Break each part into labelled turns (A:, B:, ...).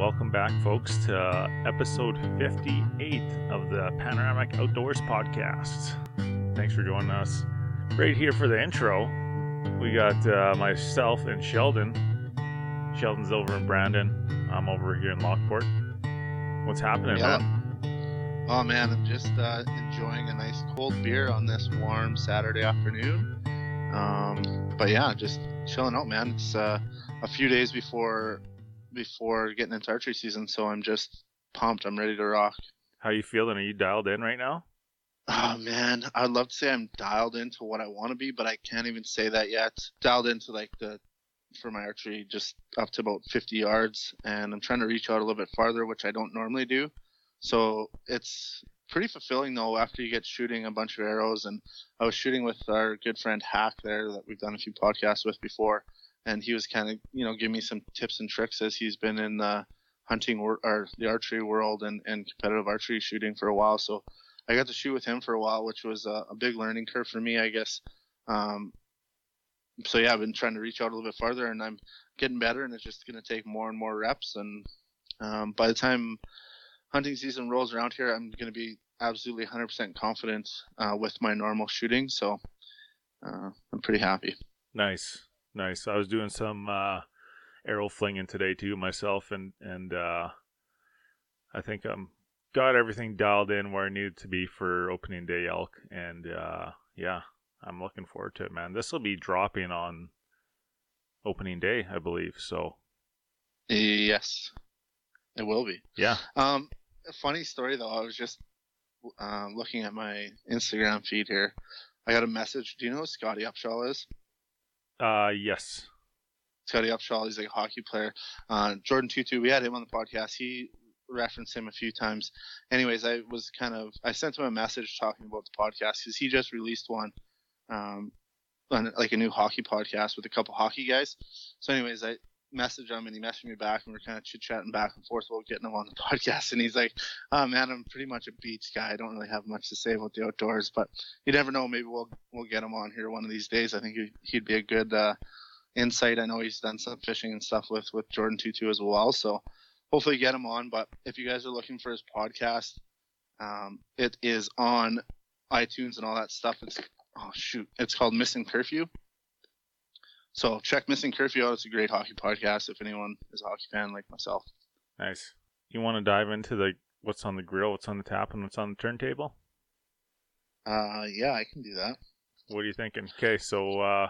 A: welcome back, folks, to episode 58 of the Panoramic Outdoors podcast. Thanks for joining us. Right here for the intro, we got uh, myself and Sheldon. Sheldon's over in Brandon. I'm over here in Lockport. What's happening?
B: Yeah.
A: man?
B: Oh man, I'm just uh, enjoying a nice cold beer on this warm Saturday afternoon. Um, but yeah, just chilling out, man. It's uh, a few days before before getting into archery season, so I'm just pumped. I'm ready to rock.
A: How you feeling? Are you dialed in right now?
B: Oh man, I'd love to say I'm dialed into what I want to be, but I can't even say that yet. Dialed into like the for my archery just up to about 50 yards, and I'm trying to reach out a little bit farther, which I don't normally do. So it's pretty fulfilling though after you get shooting a bunch of arrows. And I was shooting with our good friend Hack there that we've done a few podcasts with before, and he was kind of you know giving me some tips and tricks as he's been in the hunting wor- or the archery world and, and competitive archery shooting for a while. So I got to shoot with him for a while, which was a, a big learning curve for me, I guess. Um, so yeah, I've been trying to reach out a little bit farther, and I'm getting better, and it's just going to take more and more reps. And um, by the time hunting season rolls around here, I'm going to be absolutely 100% confident uh, with my normal shooting. So uh, I'm pretty happy.
A: Nice, nice. I was doing some uh, arrow flinging today too myself, and and uh, I think I'm got everything dialed in where I needed to be for opening day elk, and uh, yeah, I'm looking forward to it, man. This will be dropping on opening day, I believe. So
B: Yes, it will be.
A: yeah,
B: Um, a funny story though. I was just um, looking at my Instagram feed here. I got a message. Do you know who Scottie Upshall is?
A: Uh, yes,
B: Scottie Upshall. He's like a hockey player. Uh, Jordan Tootoo. We had him on the podcast. He referenced him a few times. Anyways, I was kind of I sent him a message talking about the podcast because he just released one, um, on like a new hockey podcast with a couple hockey guys. So, anyways, I messaged him and he messaged me back and we are kind of chit chatting back and forth about getting him on the podcast. And he's like, "Oh man, I'm pretty much a beach guy. I don't really have much to say about the outdoors, but you never know. Maybe we'll we'll get him on here one of these days. I think he, he'd be a good." Uh, insight. I know he's done some fishing and stuff with with Jordan Tootoo as well. So hopefully get him on. But if you guys are looking for his podcast, um, it is on iTunes and all that stuff. It's oh shoot, it's called Missing Curfew. So check Missing Curfew out. It's a great hockey podcast. If anyone is a hockey fan like myself.
A: nice. You want to dive into the what's on the grill, what's on the tap, and what's on the turntable?
B: Uh, yeah, I can do that.
A: What are you thinking? Okay, so uh,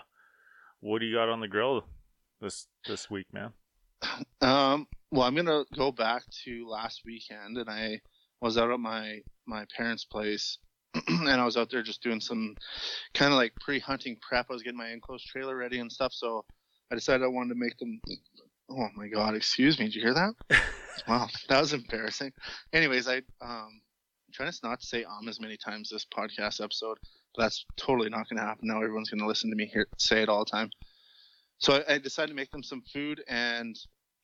A: what do you got on the grill this this week, man?
B: Um, well, I'm gonna go back to last weekend, and I was out at my my parents' place, and I was out there just doing some kind of like pre-hunting prep. I was getting my enclosed trailer ready and stuff, so I decided I wanted to make them. Oh my God! Excuse me. Did you hear that? wow, that was embarrassing. Anyways, I um, I'm trying to not say um as many times this podcast episode, but that's totally not going to happen. Now everyone's going to listen to me hear say it all the time. So I, I decided to make them some food, and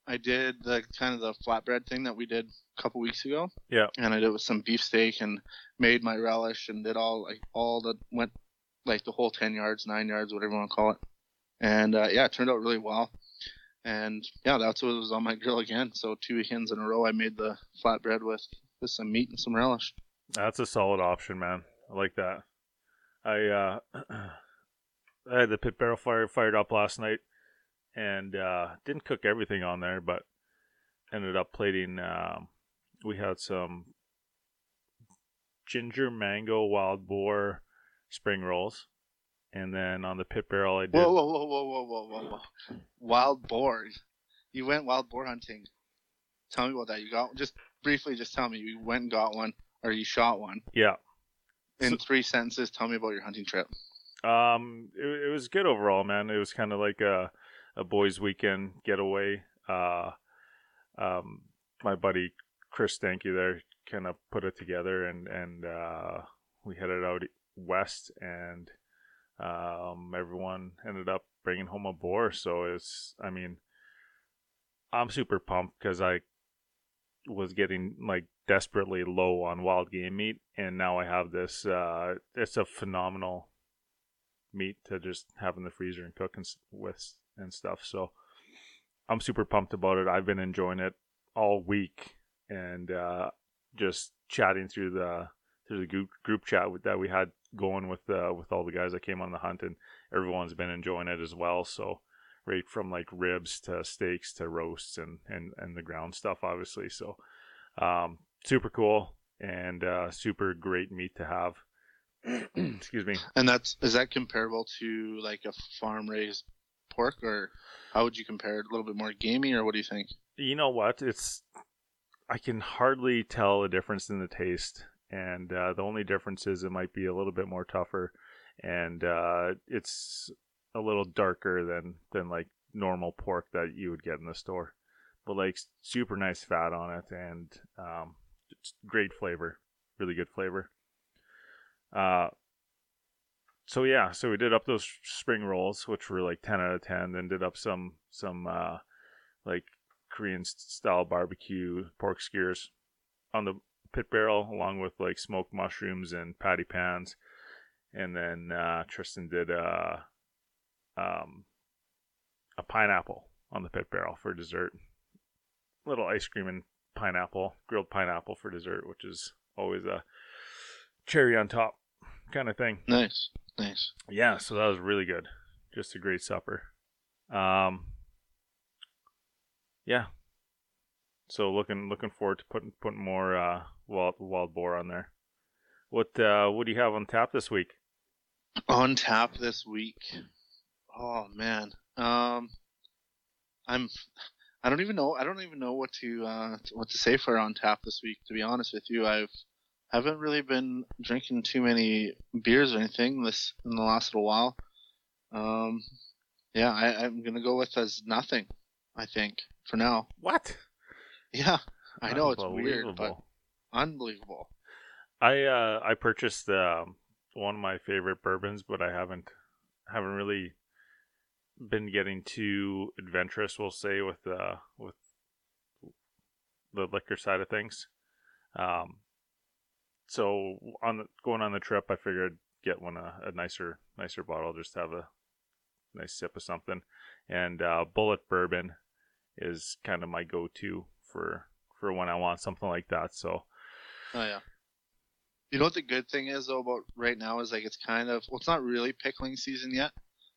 B: I did the kind of the flatbread thing that we did a couple weeks ago.
A: Yeah.
B: And I did it with some beefsteak and made my relish and did all like all the went like the whole ten yards, nine yards, whatever you want to call it. And uh, yeah, it turned out really well. And yeah, that's what was on my grill again. So two weekends in a row, I made the flatbread with with some meat and some relish.
A: That's a solid option, man. I like that. I uh, I had the pit barrel fire fired up last night, and uh, didn't cook everything on there, but ended up plating. Um, we had some ginger mango wild boar spring rolls, and then on the pit barrel I did.
B: Whoa, whoa, whoa, whoa, whoa, whoa, whoa, whoa! Wild boar. You went wild boar hunting. Tell me about that. You got just briefly. Just tell me you went and got one, or you shot one.
A: Yeah,
B: In
A: So-
B: three sentences, tell me about your hunting trip.
A: Um, it, it was good overall, man. It was kind of like a a boys' weekend getaway. Uh, um, my buddy Chris, thank you there, kind of put it together, and and uh, we headed out west, and um, everyone ended up bringing home a boar. So it's, I mean, I'm super pumped because I was getting like desperately low on wild game meat, and now I have this. Uh, it's a phenomenal meat to just have in the freezer and cook and with and stuff. So I'm super pumped about it. I've been enjoying it all week and uh, just chatting through the through the group group chat with, that we had going with uh, with all the guys that came on the hunt, and everyone's been enjoying it as well. So right from like ribs to steaks to roasts and and and the ground stuff, obviously. So um, super cool and uh, super great meat to have. Excuse me.
B: And that's is that comparable to like a farm raised pork, or how would you compare it? A little bit more gamey, or what do you think?
A: You know what? It's I can hardly tell a difference in the taste, and uh, the only difference is it might be a little bit more tougher, and uh, it's a little darker than than like normal pork that you would get in the store, but like super nice fat on it and um, great flavor, really good flavor. Uh, so yeah, so we did up those spring rolls, which were like ten out of ten. Then did up some some uh, like Korean style barbecue pork skewers on the pit barrel, along with like smoked mushrooms and patty pans. And then uh, Tristan did uh, um, a pineapple on the pit barrel for dessert. Little ice cream and pineapple, grilled pineapple for dessert, which is always a cherry on top kind of thing.
B: Nice, nice.
A: Yeah, so that was really good. Just a great supper. Um, yeah. So looking looking forward to putting putting more uh, wild wild boar on there. What uh, what do you have on tap this week?
B: On tap this week. Oh man. Um, I'm. I don't even know. I don't even know what to uh, what to say for on tap this week. To be honest with you, I've haven't really been drinking too many beers or anything this in the last little while. Um, yeah, I, I'm gonna go with as nothing. I think for now.
A: What?
B: Yeah, I know it's weird, but unbelievable.
A: I uh, I purchased um, one of my favorite bourbons, but I haven't haven't really been getting too adventurous. We'll say with uh, with the liquor side of things. Um, so on the, going on the trip, I figured get one a, a nicer nicer bottle, just have a nice sip of something. And uh, Bulleit Bourbon is kind of my go-to for for when I want something like that. So,
B: oh yeah. You know what the good thing is though about right now is like it's kind of well, it's not really pickling season yet,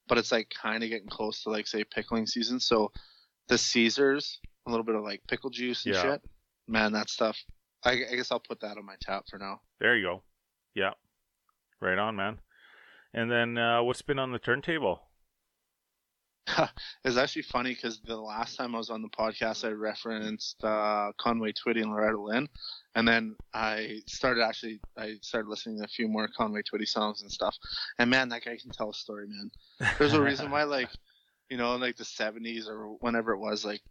B: but it's like kind of getting close to like say pickling season. So the Caesars, a little bit of like pickle juice and yeah. shit. Man, that stuff. I, I guess I'll put that on my tap for now.
A: There you go. Yeah, right on, man. And then uh, what's been on the turntable?
B: it's actually funny because the last time I was on the podcast, I referenced uh, Conway Twitty and Loretta Lynn, and then I started actually I started listening to a few more Conway Twitty songs and stuff. And man, that guy can tell a story, man. There's a reason why, like, you know, like the '70s or whenever it was, like,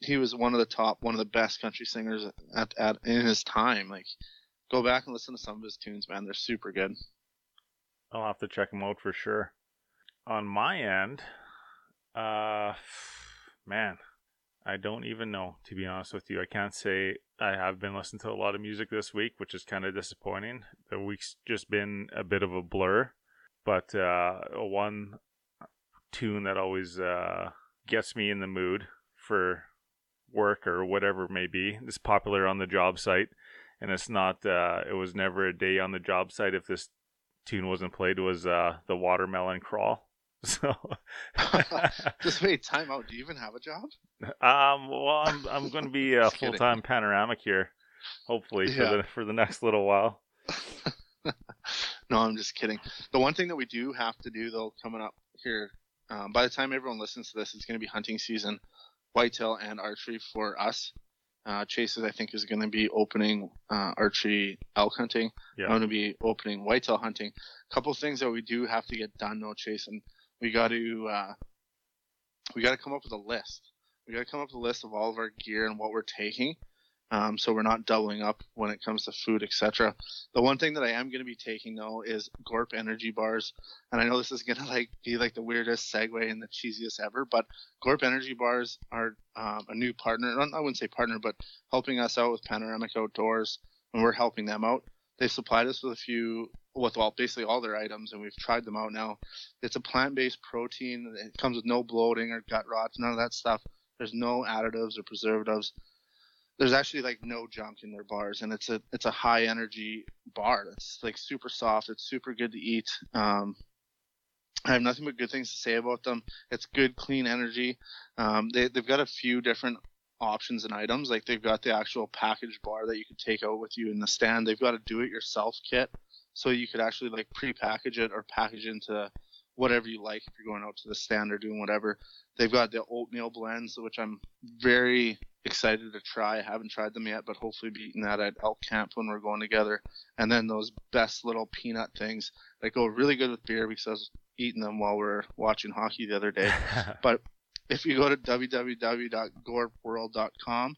B: he was one of the top, one of the best country singers at, at in his time. Like, go back and listen to some of his tunes, man. They're super good.
A: I'll have to check them out for sure. On my end, uh, man, I don't even know, to be honest with you. I can't say I have been listening to a lot of music this week, which is kind of disappointing. The week's just been a bit of a blur, but uh, one tune that always uh, gets me in the mood for work or whatever it may be is popular on the job site. And it's not, uh, it was never a day on the job site if this tune wasn't played, was uh, the Watermelon Crawl So
B: just wait, time out. Do you even have a job?
A: Um, well, I'm I'm going to be a full time panoramic here, hopefully for yeah. the for the next little while.
B: no, I'm just kidding. The one thing that we do have to do though, coming up here, um, by the time everyone listens to this, it's going to be hunting season, whitetail and archery for us. Uh, Chases, I think, is going to be opening uh, archery elk hunting. Yeah. I'm going to be opening whitetail hunting. A couple things that we do have to get done, though, Chase, and we got to uh, we got to come up with a list. We got to come up with a list of all of our gear and what we're taking, um, so we're not doubling up when it comes to food, etc. The one thing that I am going to be taking though is Gorp energy bars, and I know this is going to like be like the weirdest segue and the cheesiest ever, but Gorp energy bars are um, a new partner. I wouldn't say partner, but helping us out with Panoramic Outdoors, and we're helping them out. They've supplied us with a few with well basically all their items and we've tried them out now it's a plant-based protein it comes with no bloating or gut rot none of that stuff there's no additives or preservatives there's actually like no junk in their bars, and it's a it's a high energy bar. It's like super soft. It's super good to eat. Um, I have nothing but good things to say about them. It's good, clean energy. Um, they they've got a few different options and items. Like they've got the actual packaged bar that you can take out with you in the stand. They've got a do-it-yourself kit, so you could actually like pre-package it or package into whatever you like if you're going out to the stand or doing whatever. They've got the oatmeal blends, which I'm very excited to try. I haven't tried them yet, but hopefully be eating that at elk camp when we're going together. And then those best little peanut things that go really good with beer because I was eating them while we are watching hockey the other day. but if you go to www.gorpworld.com,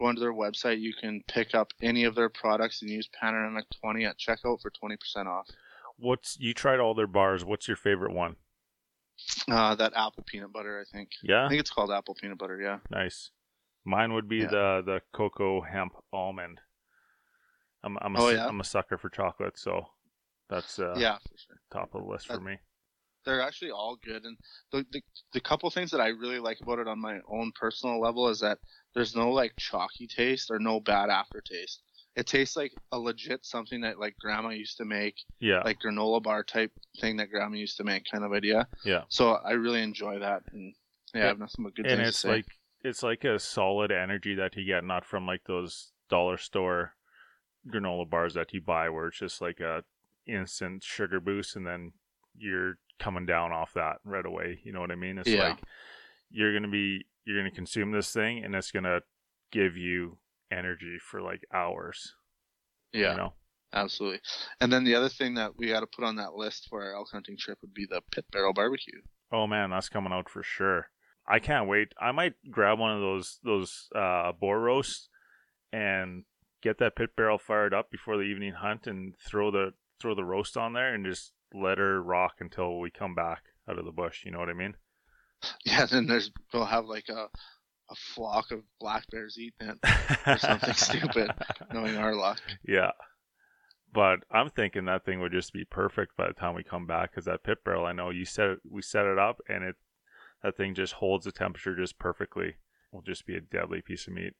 B: go onto their website, you can pick up any of their products and use Panoramic 20 at checkout for 20% off.
A: What's you tried all their bars? What's your favorite one?
B: Uh, that apple peanut butter, I think.
A: Yeah,
B: I think it's called apple peanut butter. Yeah.
A: Nice. Mine would be yeah. the the cocoa hemp almond. I'm I'm a, oh, yeah? I'm a sucker for chocolate, so that's uh,
B: yeah for sure
A: top of the list that, for me
B: they're actually all good. And the, the the couple things that I really like about it on my own personal level is that there's no like chalky taste or no bad aftertaste. It tastes like a legit something that like grandma used to make.
A: Yeah.
B: Like granola bar type thing that grandma used to make kind of idea.
A: Yeah.
B: So I really enjoy that and yeah, I have nothing but good
A: and
B: things
A: it's like it's like a solid energy that you get, not from like those dollar store granola bars that you buy where it's just like a instant sugar boost and then you're coming down off that right away. You know what I mean? It's yeah. like you're gonna be you're gonna consume this thing and it's gonna give you energy for like hours.
B: Yeah.
A: You know?
B: Absolutely. And then the other thing that we got to put on that list for our elk hunting trip would be the pit barrel barbecue.
A: Oh man, that's coming out for sure. I can't wait. I might grab one of those those uh, boar roasts and get that pit barrel fired up before the evening hunt and throw the throw the roast on there and just let her rock until we come back out of the bush. You know what I mean?
B: Yeah. Then there's we'll have like a a flock of black bears eating it or something stupid, knowing our luck.
A: Yeah. But I'm thinking that thing would just be perfect by the time we come back because that pit barrel, I know you set it, we set it up and it that thing just holds the temperature just perfectly. Will just be a deadly piece of meat.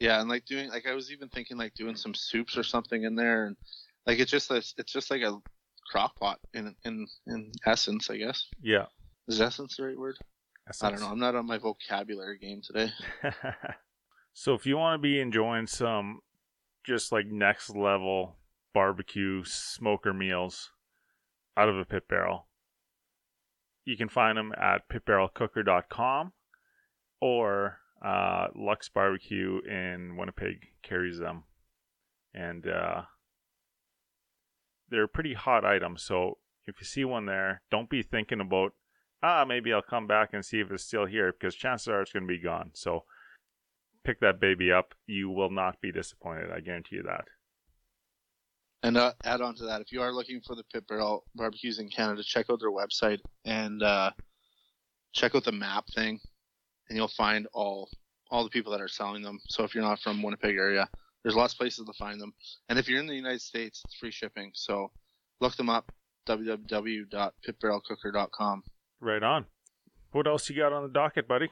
B: Yeah, and like doing like I was even thinking like doing some soups or something in there, and like it's just it's, it's just like a crock pot in in in essence, I guess.
A: Yeah.
B: Is essence the right word? I don't know. I'm not on my vocabulary game today.
A: so if you want to be enjoying some just like next level barbecue smoker meals out of a pit barrel, you can find them at pitbarrelcooker.com or uh, Lux Barbecue in Winnipeg carries them. And uh, they're pretty hot items. So if you see one there, don't be thinking about, ah, maybe I'll come back and see if it's still here because chances are it's going to be gone. So pick that baby up. You will not be disappointed. I guarantee you that.
B: And uh, add on to that, if you are looking for the Pit Barrel barbecues in Canada, check out their website and uh, check out the map thing, and you'll find all all the people that are selling them. So if you're not from Winnipeg area, there's lots of places to find them. And if you're in the United States, it's free shipping. So look them up www.pitbarrelcooker.com.
A: Right on. What else you got on the docket, buddy?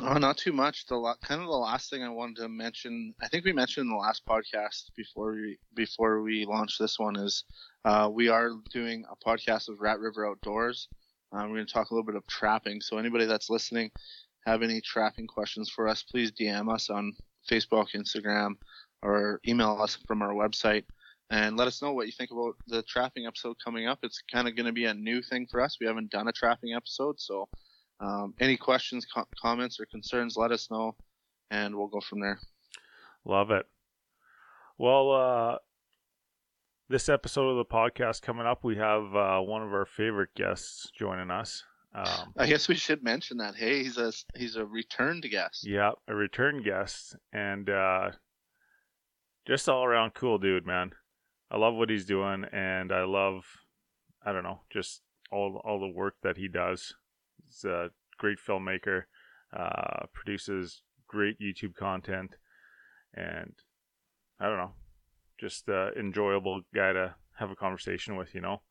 B: Oh, not too much. The kind of the last thing I wanted to mention, I think we mentioned in the last podcast before we before we launched this one is uh, we are doing a podcast of Rat River Outdoors. Um, we're going to talk a little bit of trapping. So anybody that's listening, have any trapping questions for us, please DM us on Facebook, Instagram, or email us from our website and let us know what you think about the trapping episode coming up. It's kind of going to be a new thing for us. We haven't done a trapping episode, so um, any questions, co- comments, or concerns, let us know, and we'll go from there.
A: Love it. Well, uh, this episode of the podcast coming up, we have uh, one of our favorite guests joining us.
B: Um, I guess we should mention that. Hey, he's a he's a returned guest.
A: Yeah, a return guest, and uh, just all around cool dude, man. I love what he's doing, and I love, I don't know, just all all the work that he does. He's a great filmmaker, uh, produces great YouTube content, and I don't know, just uh, enjoyable guy to have a conversation with. You know.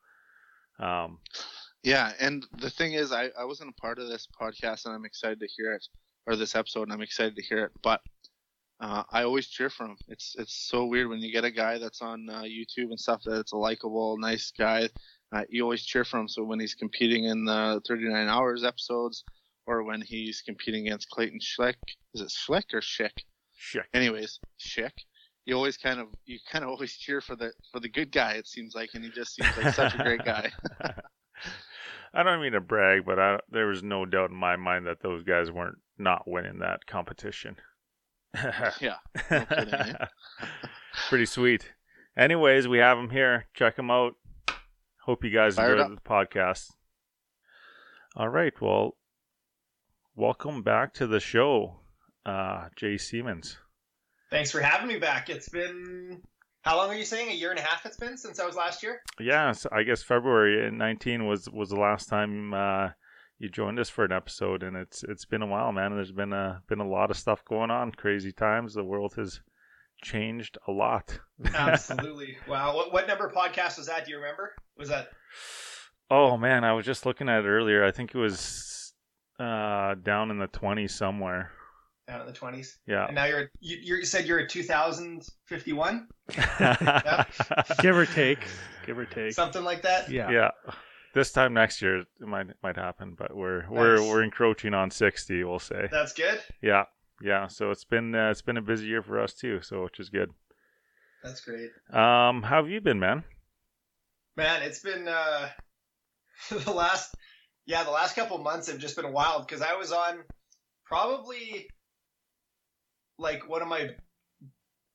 A: Um,
B: yeah, and the thing is, I, I wasn't a part of this podcast, and I'm excited to hear it, or this episode, and I'm excited to hear it. But uh, I always cheer for him. It's it's so weird when you get a guy that's on uh, YouTube and stuff that it's a likable, nice guy. Uh, you always cheer for him. So when he's competing in the 39 hours episodes, or when he's competing against Clayton Schlick, is it Schlick or Schick?
A: Schick.
B: Anyways, Schick. You always kind of you kind of always cheer for the for the good guy. It seems like, and he just seems like such a great guy.
A: I don't mean to brag, but I, there was no doubt in my mind that those guys weren't not winning that competition.
B: yeah, no kidding, eh?
A: Pretty sweet. Anyways, we have them here. Check them out. Hope you guys
B: Fired
A: enjoyed the podcast. All right. Well, welcome back to the show, uh, Jay Siemens.
C: Thanks for having me back. It's been how long are you saying? A year and a half it's been since I was last year?
A: Yeah, so I guess February 19 was was the last time uh, you joined us for an episode, and it's it's been a while, man. There's been a been a lot of stuff going on, crazy times. The world has changed a lot.
C: Absolutely. wow. What what number podcast was that? Do you remember? Was that
A: Oh man, I was just looking at it earlier. I think it was uh, down in the 20s somewhere.
C: down in the twenties?
A: Yeah.
C: And now you're you, you said you're at two thousand fifty one?
D: give or take, give or take.
C: Something like that?
D: Yeah.
A: yeah. This time next year it might might happen, but we're we're we're encroaching on 60, we'll say.
C: That's good.
A: Yeah. Yeah, so it's been uh, it's been a busy year for us too, so which is good.
C: That's great.
A: Um how have you been, man?
C: Man, it's been uh the last yeah, the last couple months have just been wild because I was on probably like one of my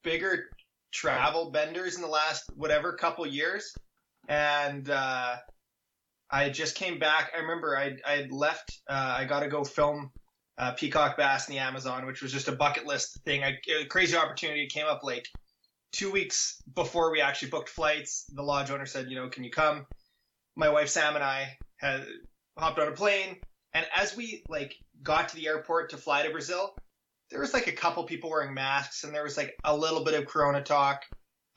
C: bigger travel benders in the last whatever couple years. And uh I just came back. I remember I I had left uh I got to go film uh, peacock bass in the Amazon, which was just a bucket list thing. I, a crazy opportunity came up like two weeks before we actually booked flights. The lodge owner said, you know, can you come? My wife Sam and I had hopped on a plane, and as we like got to the airport to fly to Brazil, there was like a couple people wearing masks, and there was like a little bit of Corona talk.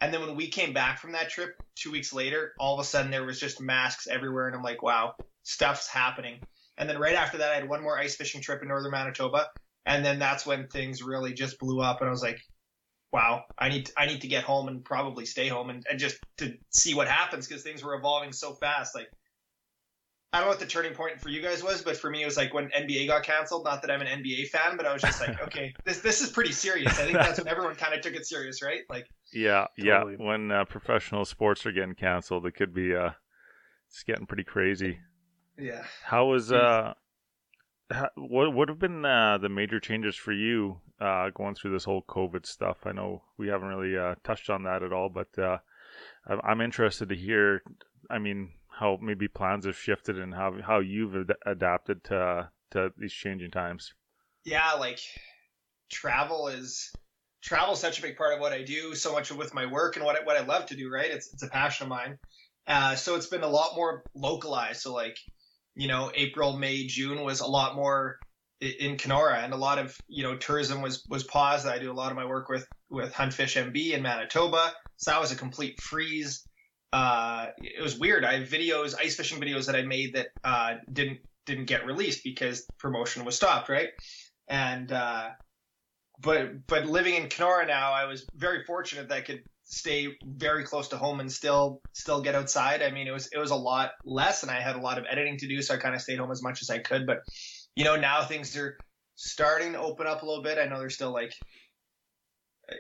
C: And then when we came back from that trip two weeks later, all of a sudden there was just masks everywhere, and I'm like, wow, stuff's happening. And then right after that, I had one more ice fishing trip in northern Manitoba, and then that's when things really just blew up, and I was like, wow, I need I need to get home and probably stay home and, and just to see what happens because things were evolving so fast. Like I don't know what the turning point for you guys was, but for me it was like when NBA got canceled. Not that I'm an NBA fan, but I was just like, okay, this this is pretty serious. I think that's when everyone kind of took it serious, right? Like
A: Yeah,
D: Totally.
A: yeah. When uh, professional sports are getting canceled, it could be uh it's getting pretty crazy.
C: yeah.
A: How was uh how, what would have been uh, the major changes for you uh, going through this whole COVID stuff? I know we haven't really uh, touched on that at all, but uh, I'm- I'm interested to hear. I mean, how maybe plans have shifted and how how you've ad- adapted to to these changing times.
C: yeah, like travel is travel such a big part of what I do, so much with my work and what I, what I love to do. Right, it's it's a passion of mine. Uh, so it's been a lot more localized. So like, you know, April, May, June was a lot more in Kenora, and a lot of you know tourism was was paused. I do a lot of my work with with Hunt Fish MB in Manitoba, so that was a complete freeze. Uh, it was weird. I have videos, ice fishing videos that I made that uh, didn't didn't get released because promotion was stopped, right? And uh, but but living in Kenora now, I was very fortunate that I could stay very close to home and still still get outside. I mean, it was it was a lot less, and I had a lot of editing to do, so I kind of stayed home as much as I could. But you know, now things are starting to open up a little bit. I know there's still like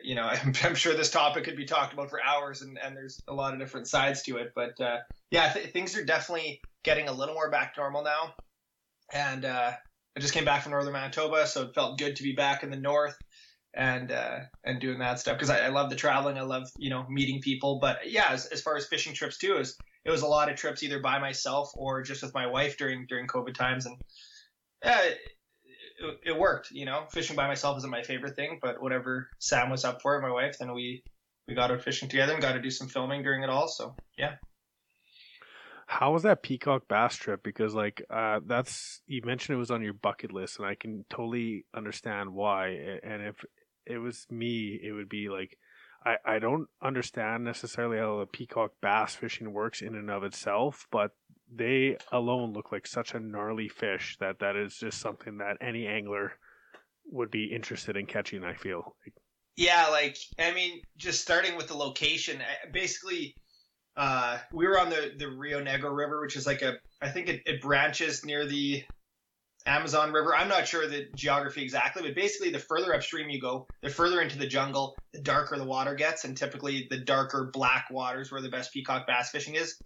C: you know, I'm, I'm sure this topic could be talked about for hours, and, and there's a lot of different sides to it. But uh, yeah, th- things are definitely getting a little more back to normal now. And uh, I just came back from northern Manitoba, so it felt good to be back in the north and uh, and doing that stuff because I, I love the traveling. I love you know meeting people. But yeah, as, as far as fishing trips too, is it was a lot of trips either by myself or just with my wife during during COVID times, and yeah, it, it, worked. You know, fishing by myself isn't my favorite thing, but whatever Sam was up for, my wife, then we we got out fishing together and got to do some filming during it all. So yeah,
D: How was that peacock bass trip? Because like uh, that's you mentioned it was on your bucket list, and I can totally understand why. And if it was me, it would be like I I don't understand necessarily how the peacock bass fishing works in and of itself, but they alone look like such a gnarly fish that that is just something that any angler would be interested in catching. I feel.
C: Yeah, like I mean, just starting with the location. Basically, uh, we were on the the Rio Negro River, which is like a I think it, it branches near the Amazon River. I'm not sure the geography exactly, but basically, the further upstream you go, the further into the jungle, the darker the water gets, and typically the darker black waters where the best peacock bass fishing is.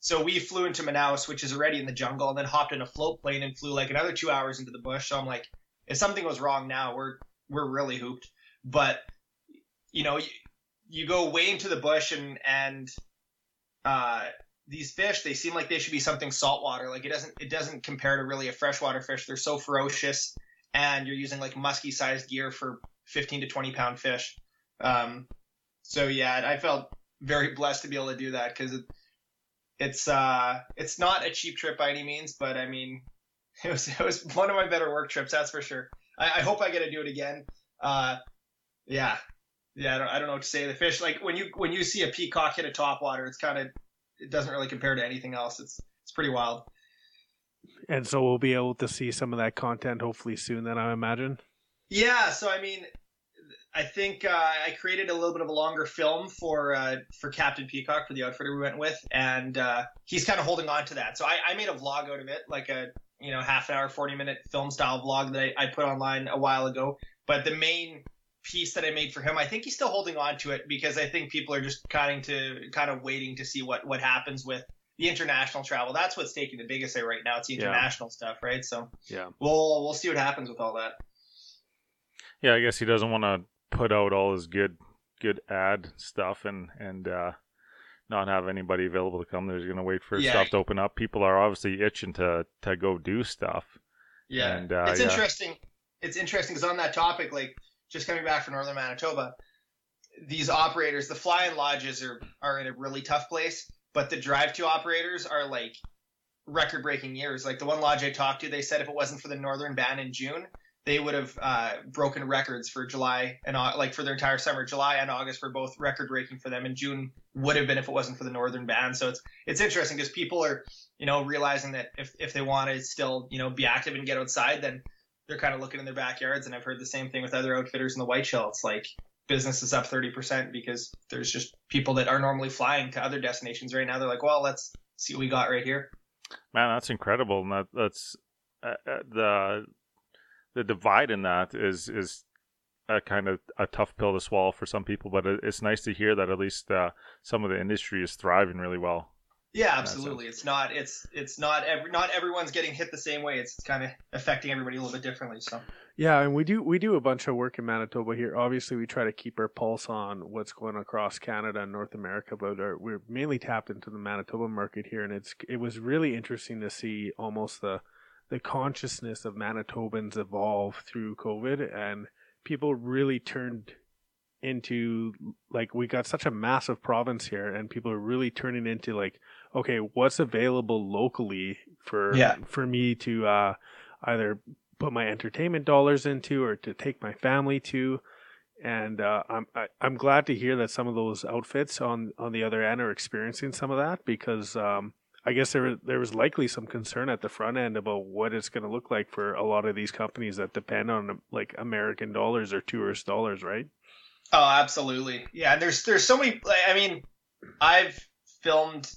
C: So we flew into Manaus, which is already in the jungle, and then hopped in a float plane and flew like another two hours into the bush. So I'm like, if something goes wrong now, we're we're really hooped. But you know, you, you go way into the bush and and uh, these fish they seem like they should be something saltwater. Like it doesn't it doesn't compare to really a freshwater fish. They're so ferocious, and you're using like musky sized gear for 15 to 20 pound fish. Um, so yeah, I felt very blessed to be able to do that because it, it's uh it's not a cheap trip by any means, but I mean it was it was one of my better work trips, that's for sure. I, I hope I get to do it again. Uh, yeah, yeah. I don't, I don't know what to say. The fish, like when you when you see a peacock hit a top water, it's kind of it doesn't really compare to anything else. It's it's pretty wild.
D: And so we'll be able to see some of that content hopefully soon. Then I imagine.
C: Yeah. So I mean, I think uh, I created a little bit of a longer film for uh, for Captain Peacock for the outfitter we went with, and uh, he's kind of holding on to that. So I, I made a vlog out of it, like a you know half an hour, forty minute film style vlog that I, I put online a while ago. But the main piece that I made for him, I think he's still holding on to it because I think people are just kind to kind of waiting to see what what happens with the international travel. That's what's taking the biggest hit right now. It's the international yeah. stuff, right? So
D: yeah,
C: we'll we'll see what happens with all that.
A: Yeah, I guess he doesn't want to put out all his good good ad stuff and and uh, not have anybody available to come. There's going to wait for yeah. stuff to open up. People are obviously itching to to go do stuff.
C: Yeah, and, uh, it's yeah. interesting. It's interesting because on that topic, like just coming back from northern Manitoba, these operators, the fly-in lodges are are in a really tough place, but the drive-to operators are like record-breaking years. Like the one lodge I talked to, they said if it wasn't for the northern ban in June, they would have uh, broken records for July and like for their entire summer. July and August were both record breaking for them, and June would have been if it wasn't for the northern ban. So it's it's interesting because people are you know realizing that if if they want to still you know be active and get outside, then they're kind of looking in their backyards. And I've heard the same thing with other outfitters in the Whiteshell. It's like business is up 30% because there's just people that are normally flying to other destinations right now. They're like, well, let's see what we got right here.
A: Man, that's incredible. And that, that's uh, uh the the divide in that is is a kind of a tough pill to swallow for some people, but it's nice to hear that at least uh, some of the industry is thriving really well.
C: Yeah, absolutely. It's not it's it's not every not everyone's getting hit the same way. It's kind of affecting everybody a little bit differently. So
D: yeah, and we do we do a bunch of work in Manitoba here. Obviously, we try to keep our pulse on what's going across Canada and North America, but our, we're mainly tapped into the Manitoba market here, and it's it was really interesting to see almost the the consciousness of Manitobans evolve through COVID, and people really turned into like we got such a massive province here, and people are really turning into like, okay, what's available locally for
C: yeah.
D: for me to uh, either put my entertainment dollars into or to take my family to and uh, I'm I, am i am glad to hear that some of those outfits on on the other end are experiencing some of that because um, I guess there there was likely some concern at the front end about what it's going to look like for a lot of these companies that depend on like American dollars or tourist dollars, right?
C: Oh, absolutely. Yeah, there's there's so many. I mean, I've filmed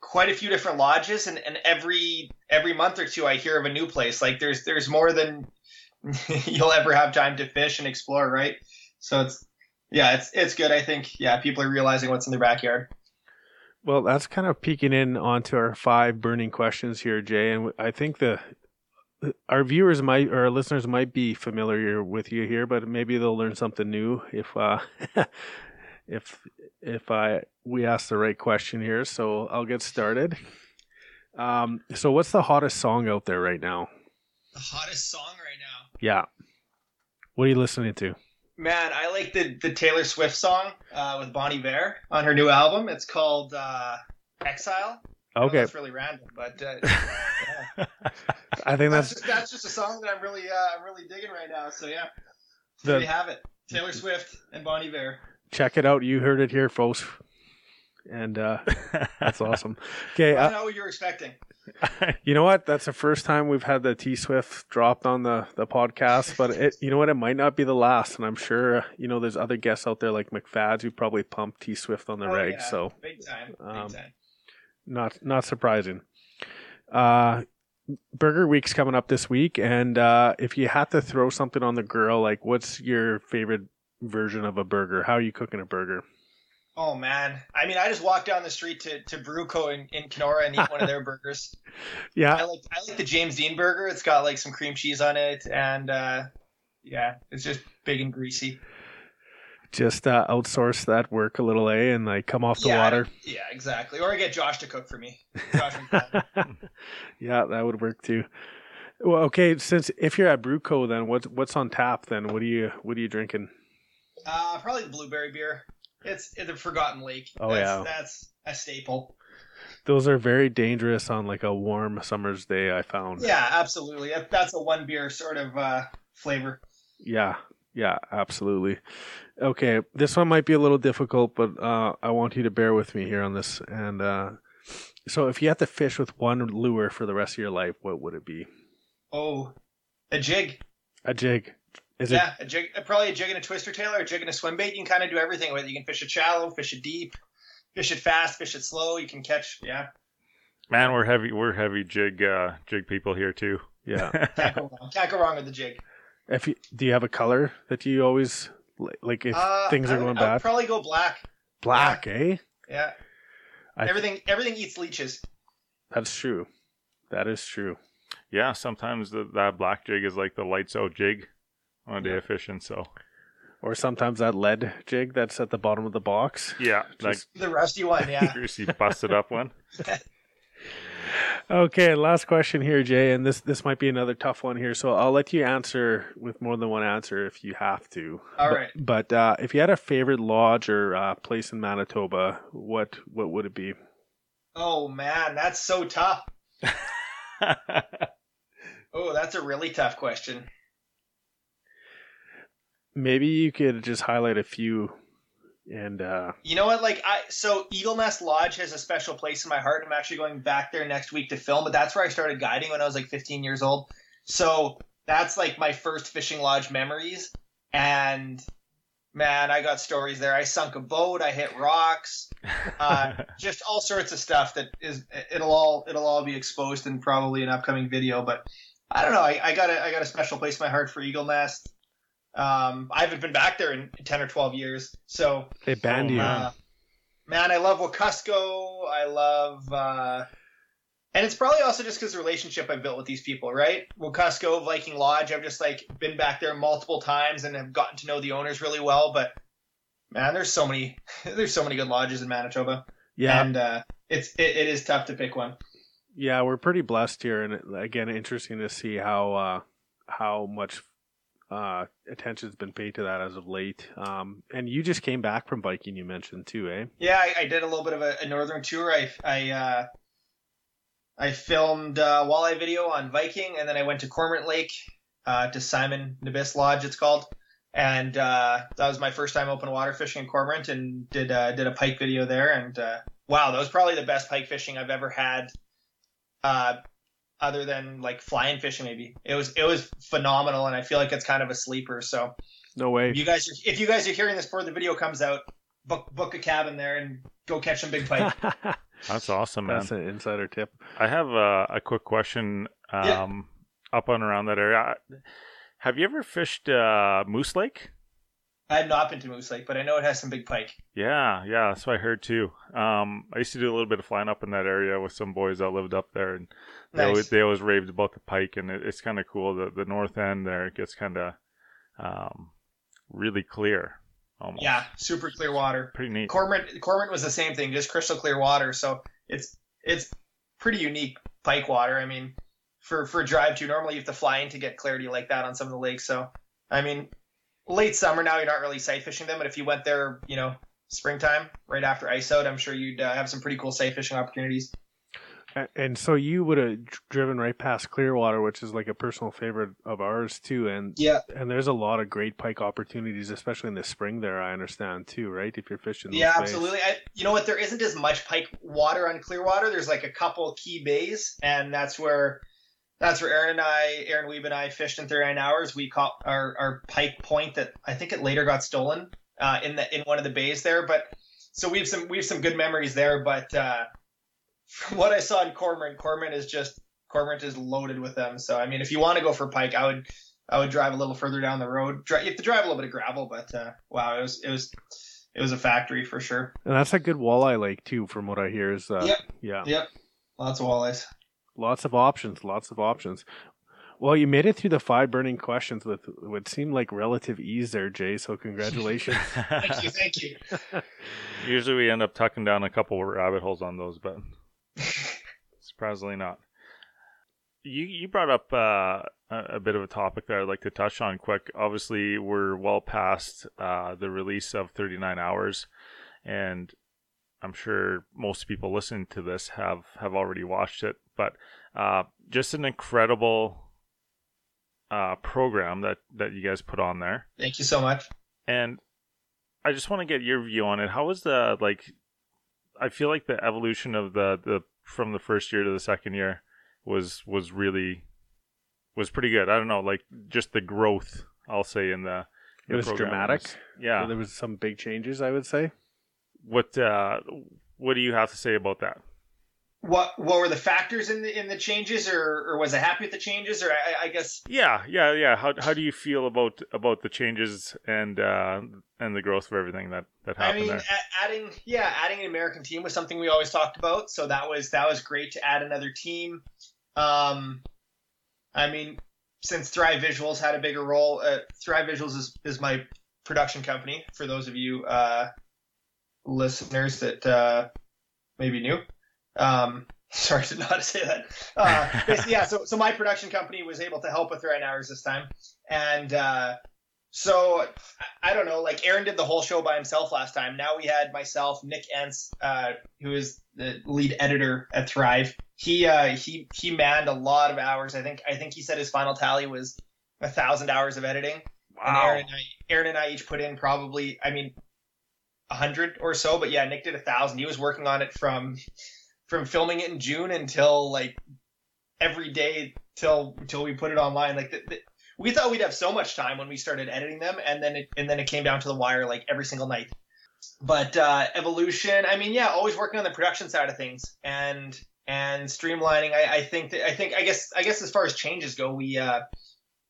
C: quite a few different lodges, and, and every every month or two, I hear of a new place. Like there's there's more than you'll ever have time to fish and explore, right? So it's yeah, it's it's good. I think yeah, people are realizing what's in their backyard.
D: Well, that's kind of peeking in onto our five burning questions here, Jay, and I think the our viewers might or our listeners might be familiar with you here, but maybe they'll learn something new if uh, if if I we ask the right question here. So I'll get started. Um, so what's the hottest song out there right now?
C: The hottest song right now.
D: Yeah. What are you listening to?
C: Man, I like the the Taylor Swift song uh, with Bon Iver on her new album. It's called uh, Exile.
D: Okay,
C: it's really random, but uh,
D: yeah. I think that's
C: that's just, that's just, a song that I'm really uh, I'm really digging right now. So yeah, there you have it. Taylor Swift and Bon Iver.
D: Check it out. You heard it here, folks. and uh, that's awesome. Okay,
C: I
D: uh,
C: don't know what you're expecting.
D: you know what? That's the first time we've had the T Swift dropped on the the podcast, but it, you know what? It might not be the last, and I'm sure you know there's other guests out there like McFads who probably pumped T Swift on the
C: Oh,
D: reg,
C: yeah.
D: so
C: Big time. Big
D: Um,
C: time.
D: not not surprising. Uh, Burger Week's coming up this week, and uh, if you had to throw something on the grill, like what's your favorite version of a burger? How are you cooking a burger?
C: Oh man. I mean, I just walk down the street to to Bruco in, in Kenora and eat one of their burgers.
D: Yeah, I
C: like I like the James Dean burger. It's got like some cream cheese on it, and uh, yeah, it's just big and greasy.
D: just uh, outsource that work a little, a, and like come off the
C: yeah,
D: water.
C: Yeah, exactly. Or I get Josh to cook for me. Josh
D: yeah, that would work too. Well, okay. Since if you're at Brewco, then what's what's on tap? Then what are you what are you drinking?
C: Uh, probably the blueberry beer. It's, the Forgotten Lake.
D: Oh,
C: that's,
D: yeah.
C: that's a staple.
D: Those are very dangerous on like a warm summer's day. I found.
C: Yeah, absolutely. That's a one beer sort of uh, flavor.
D: Yeah, yeah, absolutely. Okay, this one might be a little difficult, but uh, I want you to bear with me here on this. And uh, so, if you had to fish with one lure for the rest of your life, what would it be?
C: Oh, a jig.
D: A jig. Is
C: yeah, a jig. Probably a jig and a twister tail or a jig and a swim bait. You can kind of do everything with it. You can fish it shallow, fish it deep, fish it fast, fish it slow. You can catch. Yeah,
A: Man, we're heavy. We're heavy jig uh, jig people here too.
D: Yeah.
C: can't go wrong. Can't go wrong with the jig.
D: if you, do you have a color that you always like? If
C: Uh,
D: things are
C: would-
D: going
C: I would
D: bad,
C: probably go black.
D: black, eh?
C: Yeah,
D: I,
C: everything everything eats leeches.
D: That's true. That is true.
A: yeah, sometimes the, that black jig is like the lights out jig on a day
D: Yeah.
A: of fishing. So
D: Or sometimes that lead jig that's at the bottom of the box.
A: yeah,
D: like
C: The rusty one. Yeah.
A: greasy busted up one.
D: Okay, last question here, Jay, and this this might be another tough one here. So I'll let you answer with more than one answer if you have to.
C: All
D: but,
C: right.
D: But uh, if you had a favorite lodge or uh, place in Manitoba, what what would it be?
C: Oh man, that's so tough. Oh, that's a really tough question.
D: Maybe you could just highlight a few, and uh,
C: You know what? Like I, so Eagle Nest Lodge has a special place in my heart. I'm actually going back there next week to film, but that's where I started guiding when I was like 15 years old. So that's like my first fishing lodge memories. And man, I got stories there. I sunk a boat. I hit rocks. Uh, just all sorts of stuff that is it'll all it'll all be exposed in probably an upcoming video. But I don't know. I, I got a I got a special place in my heart for Eagle Nest. Um, I haven't been back there in 10 or 12 years, so
D: they banned
A: Oh,
D: you.
A: man.
C: uh, man, I love Wekusko. I love, uh, and it's probably also just because the relationship I've built with these people, right? Wekusko, Viking Lodge. I've just like been back there multiple times and have gotten to know the owners really well. But man, there's so many, there's so many good lodges in Manitoba,
D: yeah,
C: and uh, it's it, it is tough to pick one.
D: yeah, we're pretty blessed here, and again, interesting to see how uh, how much uh, attention's been paid to that as of late. Um, and you just came back from Viking, you mentioned too, eh?
C: Yeah, I, I did a little bit of a, a northern tour. I I uh, I filmed uh, walleye video on Viking, and then I went to Cormorant Lake uh, to Simon Nabis Lodge, it's called, and uh, that was my first time open water fishing in Cormorant, and did uh, did a pike video there, and uh, wow, that was probably the best pike fishing I've ever had. Uh, other than like flying fishing, maybe it was it was phenomenal, and I feel like it's kind of a sleeper. So
D: No way.
C: you guys are if you guys are hearing this before the video comes out, book book a cabin there and go catch some big pike.
A: That's awesome, man.
D: That's an insider tip.
A: I have a, a quick question. Um,
C: Yeah.
A: up and around that area. Have you ever fished uh, Moose Lake?
C: I have not been to Moose Lake, but I know it has some big pike.
A: Yeah, yeah, that's what I heard too. Um, I used to do a little bit of flying up in that area with some boys that lived up there, and they always they always raved about the pike, and it, it's kind of cool. The the north end there it gets kind of um, really clear, almost.
C: Yeah, super clear water.
A: pretty neat.
C: Cormorant Cormorant was the same thing, just crystal clear water. So it's it's pretty unique pike water. I mean, for for drive to normally you have to fly in to get clarity like that on some of the lakes. So I mean, late summer now you're not really sight fishing them, but if you went there, you know, springtime right after ice out, I'm sure you'd uh, have some pretty cool sight fishing opportunities.
D: And so you would have driven right past Clearwater, which is like a personal favorite of ours too. And
C: Yeah,
D: and there's a lot of great pike opportunities, especially in the spring. There, I understand too, right? If you're fishing,
C: yeah, absolutely. I, you know what? There isn't as much pike water on Clearwater. There's like a couple key bays, and that's where that's where Aaron and I, Aaron Weeb and I fished in 39 hours. We caught our, our pike point that I think it later got stolen uh, in the in one of the bays there. But so we have some we have some good memories there. But uh, from what I saw in Cormorant, Cormorant is just Cormorant is loaded with them. So I mean, if you want to go for pike, I would I would drive a little further down the road. Dri- You have to drive a little bit of gravel, but uh, wow, it was it was it was a factory for sure.
D: and that's a good walleye lake too, from what I hear. Is uh,
C: Yep.
D: yeah,
C: Yep, lots of walleyes.
D: lots of options, lots of options. Well, you made it through the five burning questions with what seemed like relative ease there, Jay. So congratulations.
C: Thank you, thank you.
A: Usually we end up tucking down a couple rabbit holes on those, but surprisingly not. You you brought up uh, a, bit of a topic that I'd like to touch on quick. Obviously, we're well past uh, the release of 39 hours, and I'm sure most people listening to this have have already watched it. But uh, just an incredible uh, program that that you guys put on there
C: Thank you so much.
A: and I just want to get your view on it. How was the like? I feel like the evolution of the the from the first year to the second year was was really was pretty good. I don't know, like just the growth. I'll say in the
D: it was dramatic.
A: was- yeah.
D: there was some big changes. I would say.
A: What uh, what do you have to say about that?
C: What what were the factors in the in the changes, or or was I happy with the changes, or I, I guess
A: Yeah, yeah, yeah. How how do you feel about about the changes and uh, and the growth of everything that that
C: I
A: happened
C: mean,
A: there?
C: adding yeah, adding an American team was something we always talked about. So that was that was great to add another team. Um, I mean, since Thrive Visuals had a bigger role, uh, Thrive Visuals is is my production company. For those of you uh, listeners that uh, maybe new. Um, sorry to not say that. Uh, yeah. So, so my production company was able to help with Right Hours this time, and uh, so I- don't know. Like Aaron did the whole show by himself last time. Now we had myself, Nick Entz, uh, who is the lead editor at Thrive. He uh, he he manned a lot of hours. I think I think he said his final tally was a thousand hours of editing. And Aaron and I, Aaron and I each put in probably, I mean, a hundred or so. But yeah, Nick did a thousand. He was working on it from from filming it in June until like every day till till we put it online. Like the, the, we thought we'd have so much time when we started editing them, and then it and then it came down to the wire like every single night. But uh, evolution, I mean, yeah, always working on the production side of things and and streamlining. I, I think that I think I guess I guess as far as changes go, we uh,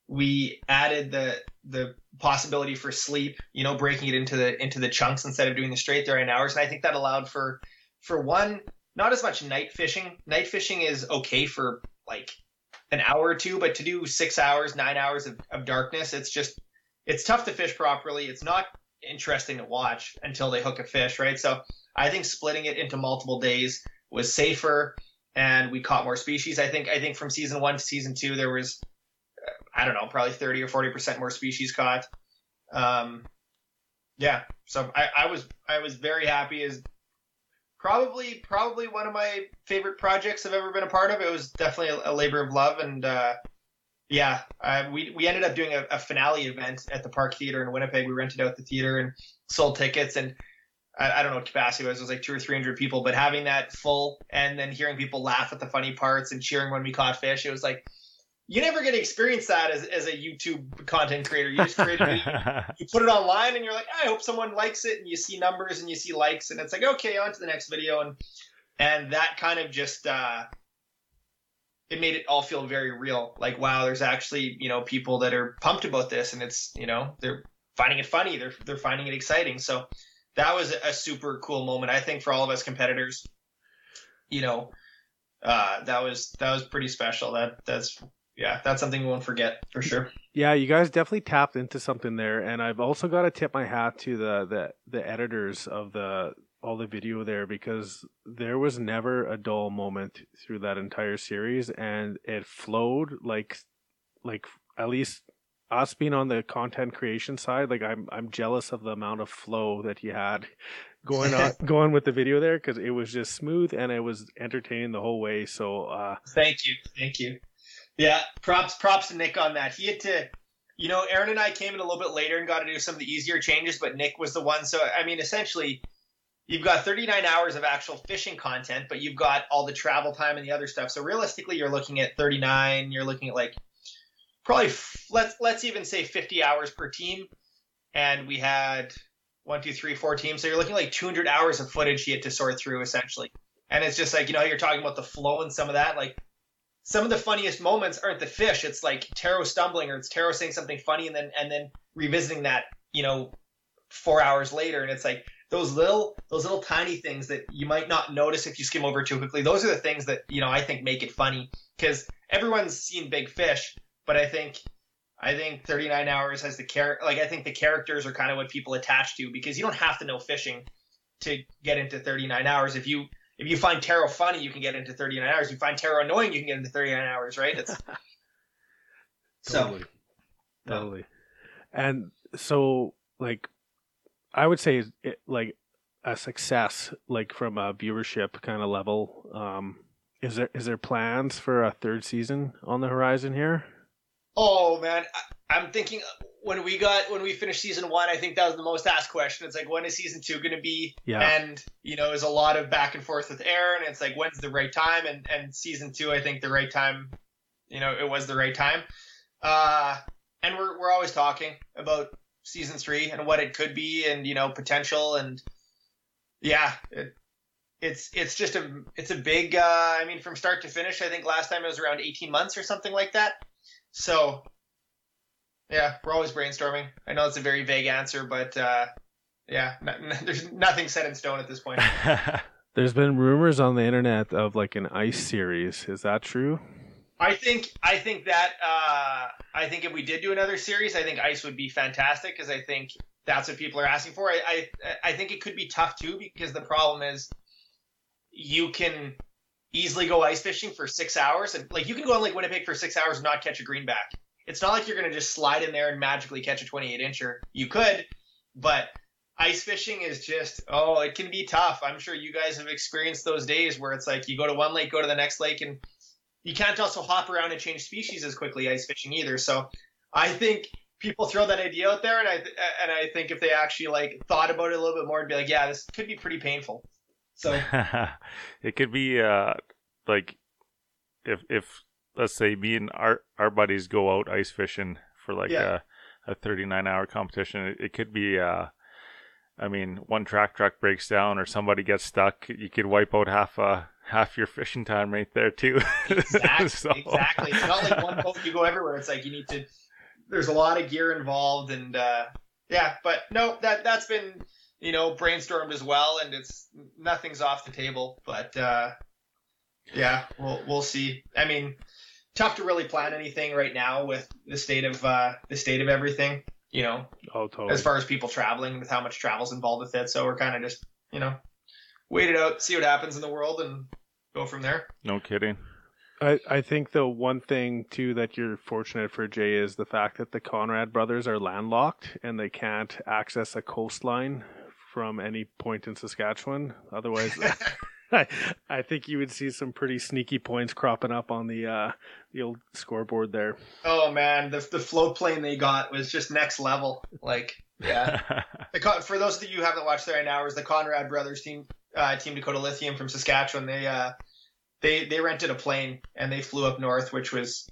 C: we added the the possibility for sleep. You know, breaking it into the into the chunks instead of doing the straight thirty hours, and I think that allowed for for one not as much night fishing. Night fishing is okay for like an hour or two, but to do six hours, nine hours of, of darkness, it's just it's tough to fish properly. It's not interesting to watch until they hook a fish, right? So I think splitting it into multiple days was safer and we caught more species. I think I think from season one to season two there was I don't know, probably thirty or forty percent more species caught. Um, yeah, so I, I was I was very happy as probably probably one of my favorite projects I've ever been a part of. It was definitely a, a labor of love, and uh, yeah, uh, we we ended up doing a, a, finale event at the Park Theater in Winnipeg. We rented out the theater and sold tickets, and I, I don't know what capacity was. It was like two or three hundred people, but having that full and then hearing people laugh at the funny parts and cheering when we caught fish, it was like. You never get to experience that as, as a YouTube content creator. You just create a you put it online and you're like, I hope someone likes it, and you see numbers and you see likes, and it's like, okay, on to the next video, and and that kind of just uh, it made it all feel very real. Like, wow, there's actually you know people that are pumped about this, and it's you know they're finding it funny, they're they're finding it exciting. So that was a super cool moment, I think, for all of us competitors. You know, uh, that was that was pretty special. That that's yeah, that's something we won't forget for sure.
D: Yeah, you guys definitely tapped into something there, and I've also got to tip my hat to the the the editors of the all the video there because there was never a dull moment through that entire series, and it flowed like like at least us being on the content creation side, like I'm I'm jealous of the amount of flow that you had going on going with the video there because it was just smooth and it was entertaining the whole way. So uh,
C: thank you, thank you. Yeah, props props to Nick on that. He had to, you know, Aaron and I came in a little bit later and got to do some of the easier changes, but Nick was the one. So I mean, essentially, you've got 39 hours of actual fishing content, but you've got all the travel time and the other stuff. So realistically, you're looking at 39. You're looking at like probably let's let's even say 50 hours per team, and we had one, two, three, four teams. So you're looking like 200 hours of footage he had to sort through essentially. And it's just like you know you're talking about the flow and some of that like some of the funniest moments aren't the fish. It's like Taro stumbling or it's Taro saying something funny and then and then revisiting that, you know, four hours later. And it's like those little those little tiny things that you might not notice if you skim over too quickly. Those are the things that, you know, I think make it funny. Because everyone's seen big fish, but I think I think 39 hours has the char like I think the characters are kind of what people attach to because you don't have to know fishing to get into 39 hours. If you if you find Taro funny, you can get into 39 hours. If you find Taro annoying, you can get into 39 hours, right? It's
D: totally, so totally. And so, like, I would say, it, like, a success, like from a viewership kind of level. Um, is there is there plans for a third season on the horizon here?
C: Oh man, I, I'm thinking when we got when we finished season one, I think that was the most asked question. It's like when is season two going to be?
D: Yeah.
C: And you know, there's a lot of back and forth with Aaron. It's like when's the right time? And and season two, I think the right time. You know, it was the right time. Uh, and we're we're always talking about season three and what it could be, and you know, potential, and yeah, it, it's it's just a it's a big. Uh, I mean, from start to finish, I think last time it was around 18 months or something like that. So yeah, we're always brainstorming. I know it's a very vague answer, but uh, yeah, there's nothing set in stone at this point.
D: there's been rumors on the internet of like an ice series. Is that true?
C: I think I think that uh, I think if we did do another series, I think ice would be fantastic because I think that's what people are asking for. I, I I think it could be tough too because the problem is you can easily go ice fishing for six hours and like you can go on Lake Winnipeg for six hours and not catch a greenback it's not like you're going to just slide in there and magically catch a 28 incher. You could, but ice fishing is just oh, it can be tough. I'm sure you guys have experienced those days where it's like you go to one lake, go to the next lake, and you can't also hop around and change species as quickly ice fishing either. So I think people throw that idea out there, and I and I think if they actually like thought about it a little bit more, and be like, yeah, this could be pretty painful. So
A: it could be uh like if if let's say me and our our buddies go out ice fishing for like yeah. a, a 39 hour competition it, it, could be uh i mean one track truck breaks down or somebody gets stuck you could wipe out half uh half your fishing time right there too
C: exactly so. exactly it's not like one boat you go everywhere it's like you need to there's a lot of gear involved and uh yeah but no that that's been you know brainstormed as well and it's nothing's off the table but uh yeah we'll we'll see i mean tough to really plan anything right now with the state of uh, the state of everything. You know,
D: oh, totally.
C: as far as people traveling with how much travel's involved with it. So we're kind of just you know wait it out, see what happens in the world, and go from there.
A: No kidding.
D: I, I think the one thing too that you're fortunate for Jay is the fact that the Conrad brothers are landlocked and they can't access a coastline from any point in Saskatchewan. Otherwise, I, I think you would see some pretty sneaky points cropping up on the uh, the old scoreboard there.
C: Oh man, the the float plane they got was just next level. Like, yeah. the, for those of you who haven't watched There Hours, the Conrad brothers team, uh, Team Dakota Lithium from Saskatchewan, they uh, they they rented a plane and they flew up north, which was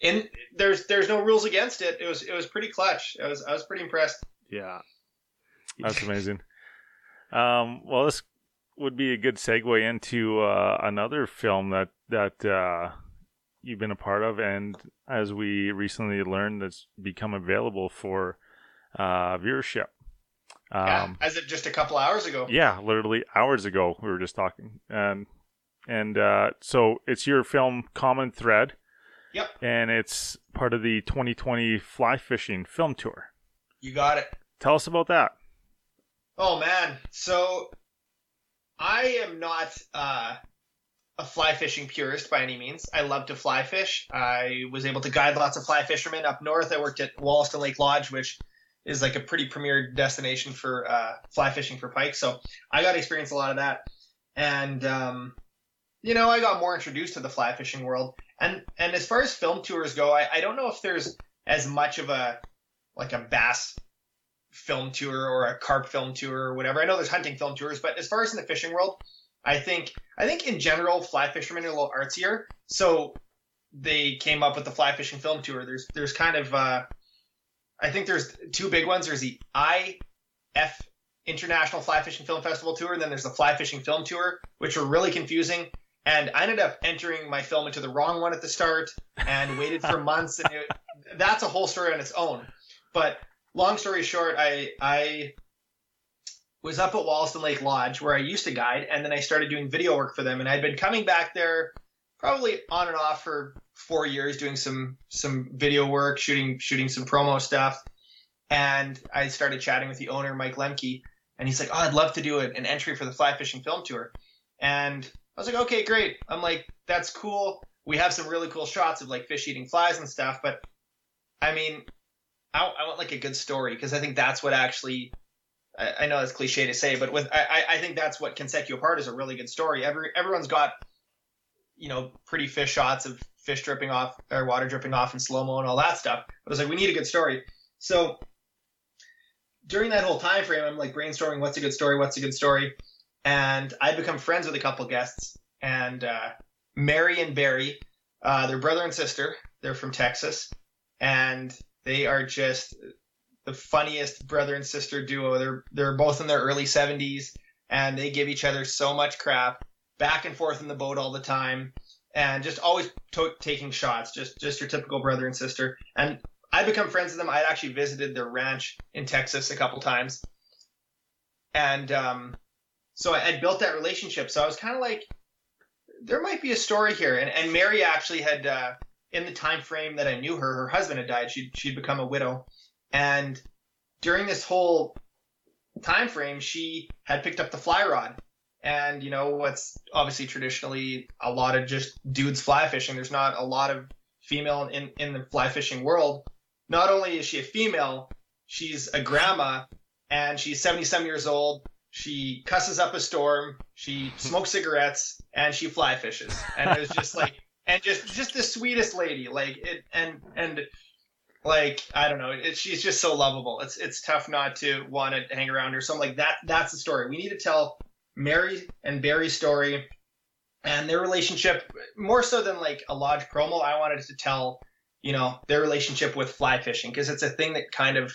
C: in there's there's no rules against it. It was it was pretty clutch. I was I was pretty impressed.
D: Yeah,
A: that's amazing. Um, well, this would be a good segue into uh, another film that that uh, you've been a part of, and as we recently learned, that's become available for uh, viewership.
C: Um, yeah, as of just a couple hours ago.
A: Yeah, literally hours ago, we were just talking, and and uh, so it's your film Common Thread.
C: Yep.
A: And it's part of the 2020 fly fishing film tour.
C: You got it.
A: Tell us about that.
C: Oh man, so I am not uh, a fly fishing purist by any means. I love to fly fish. I was able to guide lots of fly fishermen up north. I worked at Wollaston Lake Lodge, which is like a pretty premier destination for uh, fly fishing for pike. So I got to experience a lot of that, and um, you know, I got more introduced to the fly fishing world. And and as far as film tours go, I, I don't know if there's as much of a like a bass film tour or a carp film tour or whatever. I know there's hunting film tours, but as far as in the fishing world, I think I think in general fly fishermen are a little artsier. So they came up with the fly fishing film tour. There's there's kind of uh, I think there's two big ones. There's the IF International Fly Fishing Film Festival tour, and then there's the Fly Fishing Film Tour, which are really confusing. And I ended up entering my film into the wrong one at the start and waited for months. And it, that's a whole story on its own. But long story short, I I was up at Wollaston Lake Lodge where I used to guide, and then I started doing video work for them. And I'd been coming back there probably on and off for four years, doing some some video work, shooting shooting some promo stuff. And I started chatting with the owner, Mike Lemke, and he's like, "Oh, I'd love to do an entry for the fly fishing film tour." And I was like, okay, great. I'm like, that's cool. We have some really cool shots of like fish eating flies and stuff, but I mean, I, I want like a good story because I think that's what actually. I, I know it's cliche to say, but with I, I think that's what can set you apart is a really good story. Every everyone's got, you know, pretty fish shots of fish dripping off or water dripping off in slow mo and all that stuff. But I was like, we need a good story. So during that whole time frame, I'm like brainstorming what's a good story, what's a good story and I'd become friends with a couple guests. And uh, Mary and Barry, uh, brother and sister. They're from Texas, and they are just the funniest brother and sister duo. They're they're both in their early 70s, and they give each other so much crap, back and forth in the boat all the time, and just always to- taking shots. Just just your typical brother and sister. And I become friends with them. I'd actually visited their ranch in Texas a couple times, and um, so I had built that relationship. So I was kind of like, there might be a story here. And, and Mary actually had, uh, in the time frame that I knew her, her husband had died. She'd, she'd become a widow. And during this whole time frame, she had picked up the fly rod. And, you know, what's obviously traditionally a lot of just dudes fly fishing. There's not a lot of female in, in the fly fishing world. Not only is she a female, she's a grandma and she's 77 years old she cusses up a storm, she smokes cigarettes, and she fly fishes. And it was just like, and just just the sweetest lady, like it, and and like I don't know, it, she's just so lovable. It's it's tough not to want to hang around her. So I'm like, that that's the story. We need to tell Mary and Barry's story and their relationship more so than like a lodge promo. I wanted to tell, you know, their relationship with fly fishing because it's a thing that kind of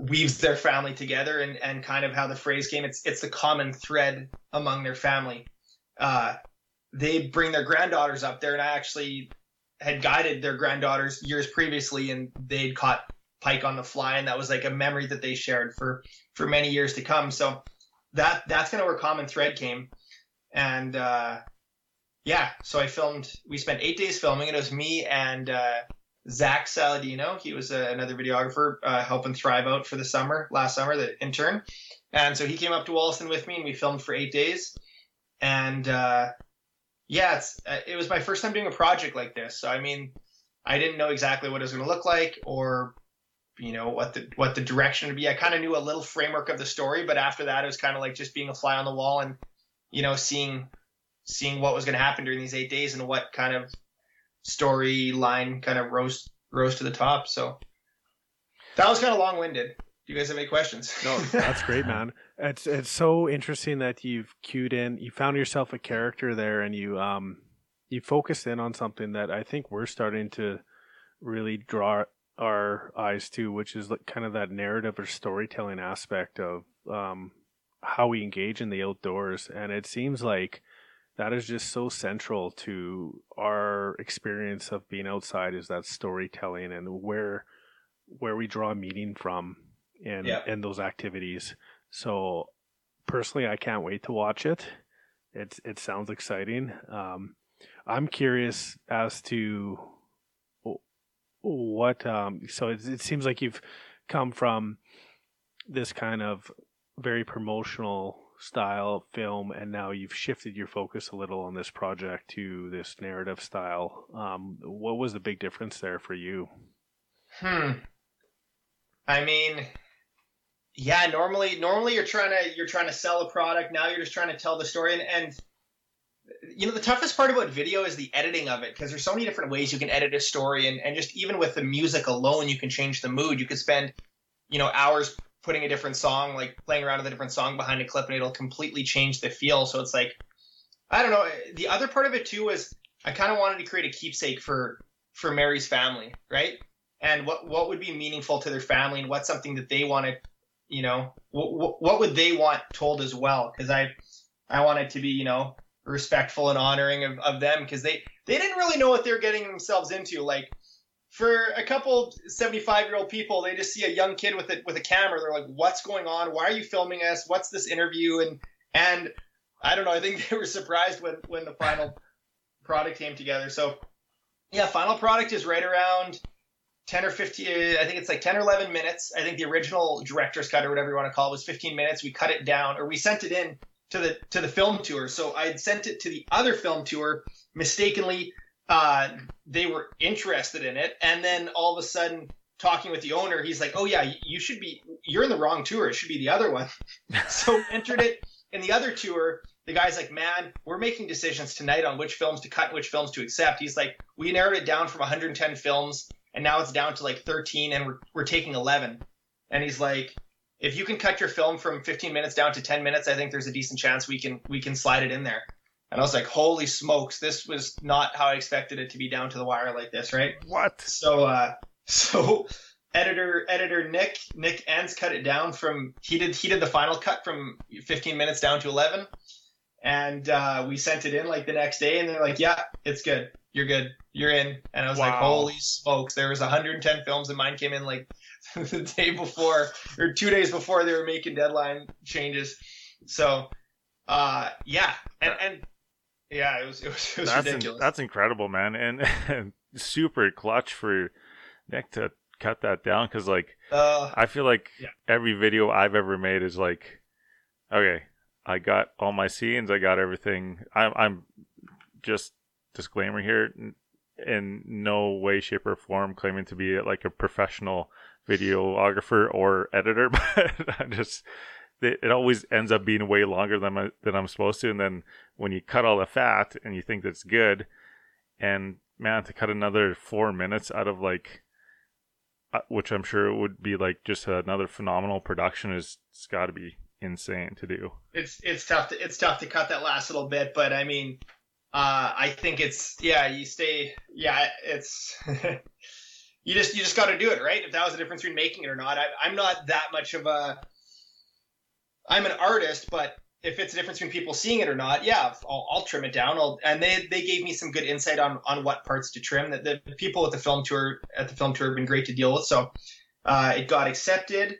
C: weaves their family together and, and kind of how the phrase came. It's it's the common thread among their family. Uh, they bring their granddaughters up there, and I actually had guided their granddaughters years previously, and they'd caught pike on the fly, and that was like a memory that they shared for for many years to come. So that that's kind of where common thread came, and uh, yeah, so I filmed. We spent eight days filming. It was me and uh, Zach Saladino. He was a, another videographer uh, helping Thrive out for the summer, last summer, the intern. And so he came up to Wollaston with me and we filmed for eight days. And uh, yeah, it's, uh, it was my first time doing a project like this. So, I mean, I didn't know exactly what it was going to look like or, you know, what the, what the direction would be. I kind of knew a little framework of the story, but after that, it was kind of like just being a fly on the wall and, you know, seeing, seeing what was going to happen during these eight days and what kind of storyline kind of rose rose to the top. So that was kind of long winded. Do you guys have any questions?
D: No, that's great, man. It's it's so interesting that you've cued in, you found yourself a character there, and you um you focused in on something that I think we're starting to really draw our eyes to, which is like kind of that narrative or storytelling aspect of um how we engage in the outdoors, and it seems like that is just so central to our experience of being outside is that storytelling and where where we draw meaning from and yeah. in those activities. So personally, I can't wait to watch it. It it sounds exciting. Um, I'm curious as to what. Um, so it, it seems like you've come from this kind of very promotional style film, and now you've shifted your focus a little on this project to this narrative style. Um, what was the big difference there for you?
C: Hmm. I mean, yeah. Normally, normally you're trying to you're trying to sell a product. Now you're just trying to tell the story, and, and you know the toughest part about video is the editing of it because there's so many different ways you can edit a story, and and just even with the music alone, you can change the mood. You could spend, you know, hours putting a different song, like playing around with a different song behind a clip, and it'll completely change the feel. So it's like, I don't know. The other part of it too is I kind of wanted to create a keepsake for for Mary's family, right? And what what would be meaningful to their family, and what's something that they wanted, you know, what, what would they want told as well? Because I I wanted to be, you know, respectful and honoring of, of them because they they didn't really know what they're getting themselves into. Like for a couple 75 year old people they just see a young kid with it with a camera. They're like what's going on? Why are you filming us? What's this interview? And and i don't know i think they were surprised when when the final product came together. So yeah final product is right around 10 or 15 i think it's like 10 or 11 minutes i think the original director's cut or whatever you want to call it was 15 minutes we cut it down or we sent it in to the to the film tour so i sent it to the other film tour mistakenly uh, they were interested in it, and then all of a sudden, talking with the owner, he's like, "Oh yeah, you should be. You're in the wrong tour. It should be the other one." so entered it in the other tour. The guy's like, "Man, we're making decisions tonight on which films to cut and which films to accept." He's like, "We narrowed it down from 110 films, and now it's down to like 13, and we're we're taking 11." And he's like, "If you can cut your film from 15 minutes down to 10 minutes, I think there's a decent chance we can we can slide it in there." And I was like, holy smokes, this was not how I expected it to be down to the wire like this, right?
A: What?
C: So, uh, so editor, editor Nick, Nick Entz cut it down from, he did, he did the final cut from 15 minutes down to 11. And, uh, we sent it in like the next day and they're like, yeah, it's good. You're good. You're in. And I was wow. like, holy smokes, there was 110 films and mine came in like the day before or two days before they were making deadline changes. So, uh, yeah. And, and yeah, it was it was, it was
A: that's
C: ridiculous.
A: In, that's incredible, man, and, and, super clutch for Nick to cut that down because like uh, I feel like yeah. every video I've ever made is like, okay, I got all my scenes, I got everything. I'm I'm just disclaimer here, in no way, shape, or form claiming to be like a professional videographer or editor, but I just it always ends up being way longer than than I'm supposed to. And then when you cut all the fat and you think that's good, and man, to cut another four minutes out of like, uh, which I'm sure it would be like just another phenomenal production, is it's got to be insane to do.
C: It's it's tough to it's tough to cut that last little bit, but I mean, uh, I think it's yeah, you stay yeah, it's. you just you just got to do it, right? If that was the difference between making it or not, I, I'm not that much of a I'm an artist, but if it's a difference between people seeing it or not, yeah, I'll, I'll trim it down. I'll, and they they gave me some good insight on on what parts to trim. That the, people at the film tour at the film tour have been great to deal with. So uh, it got accepted,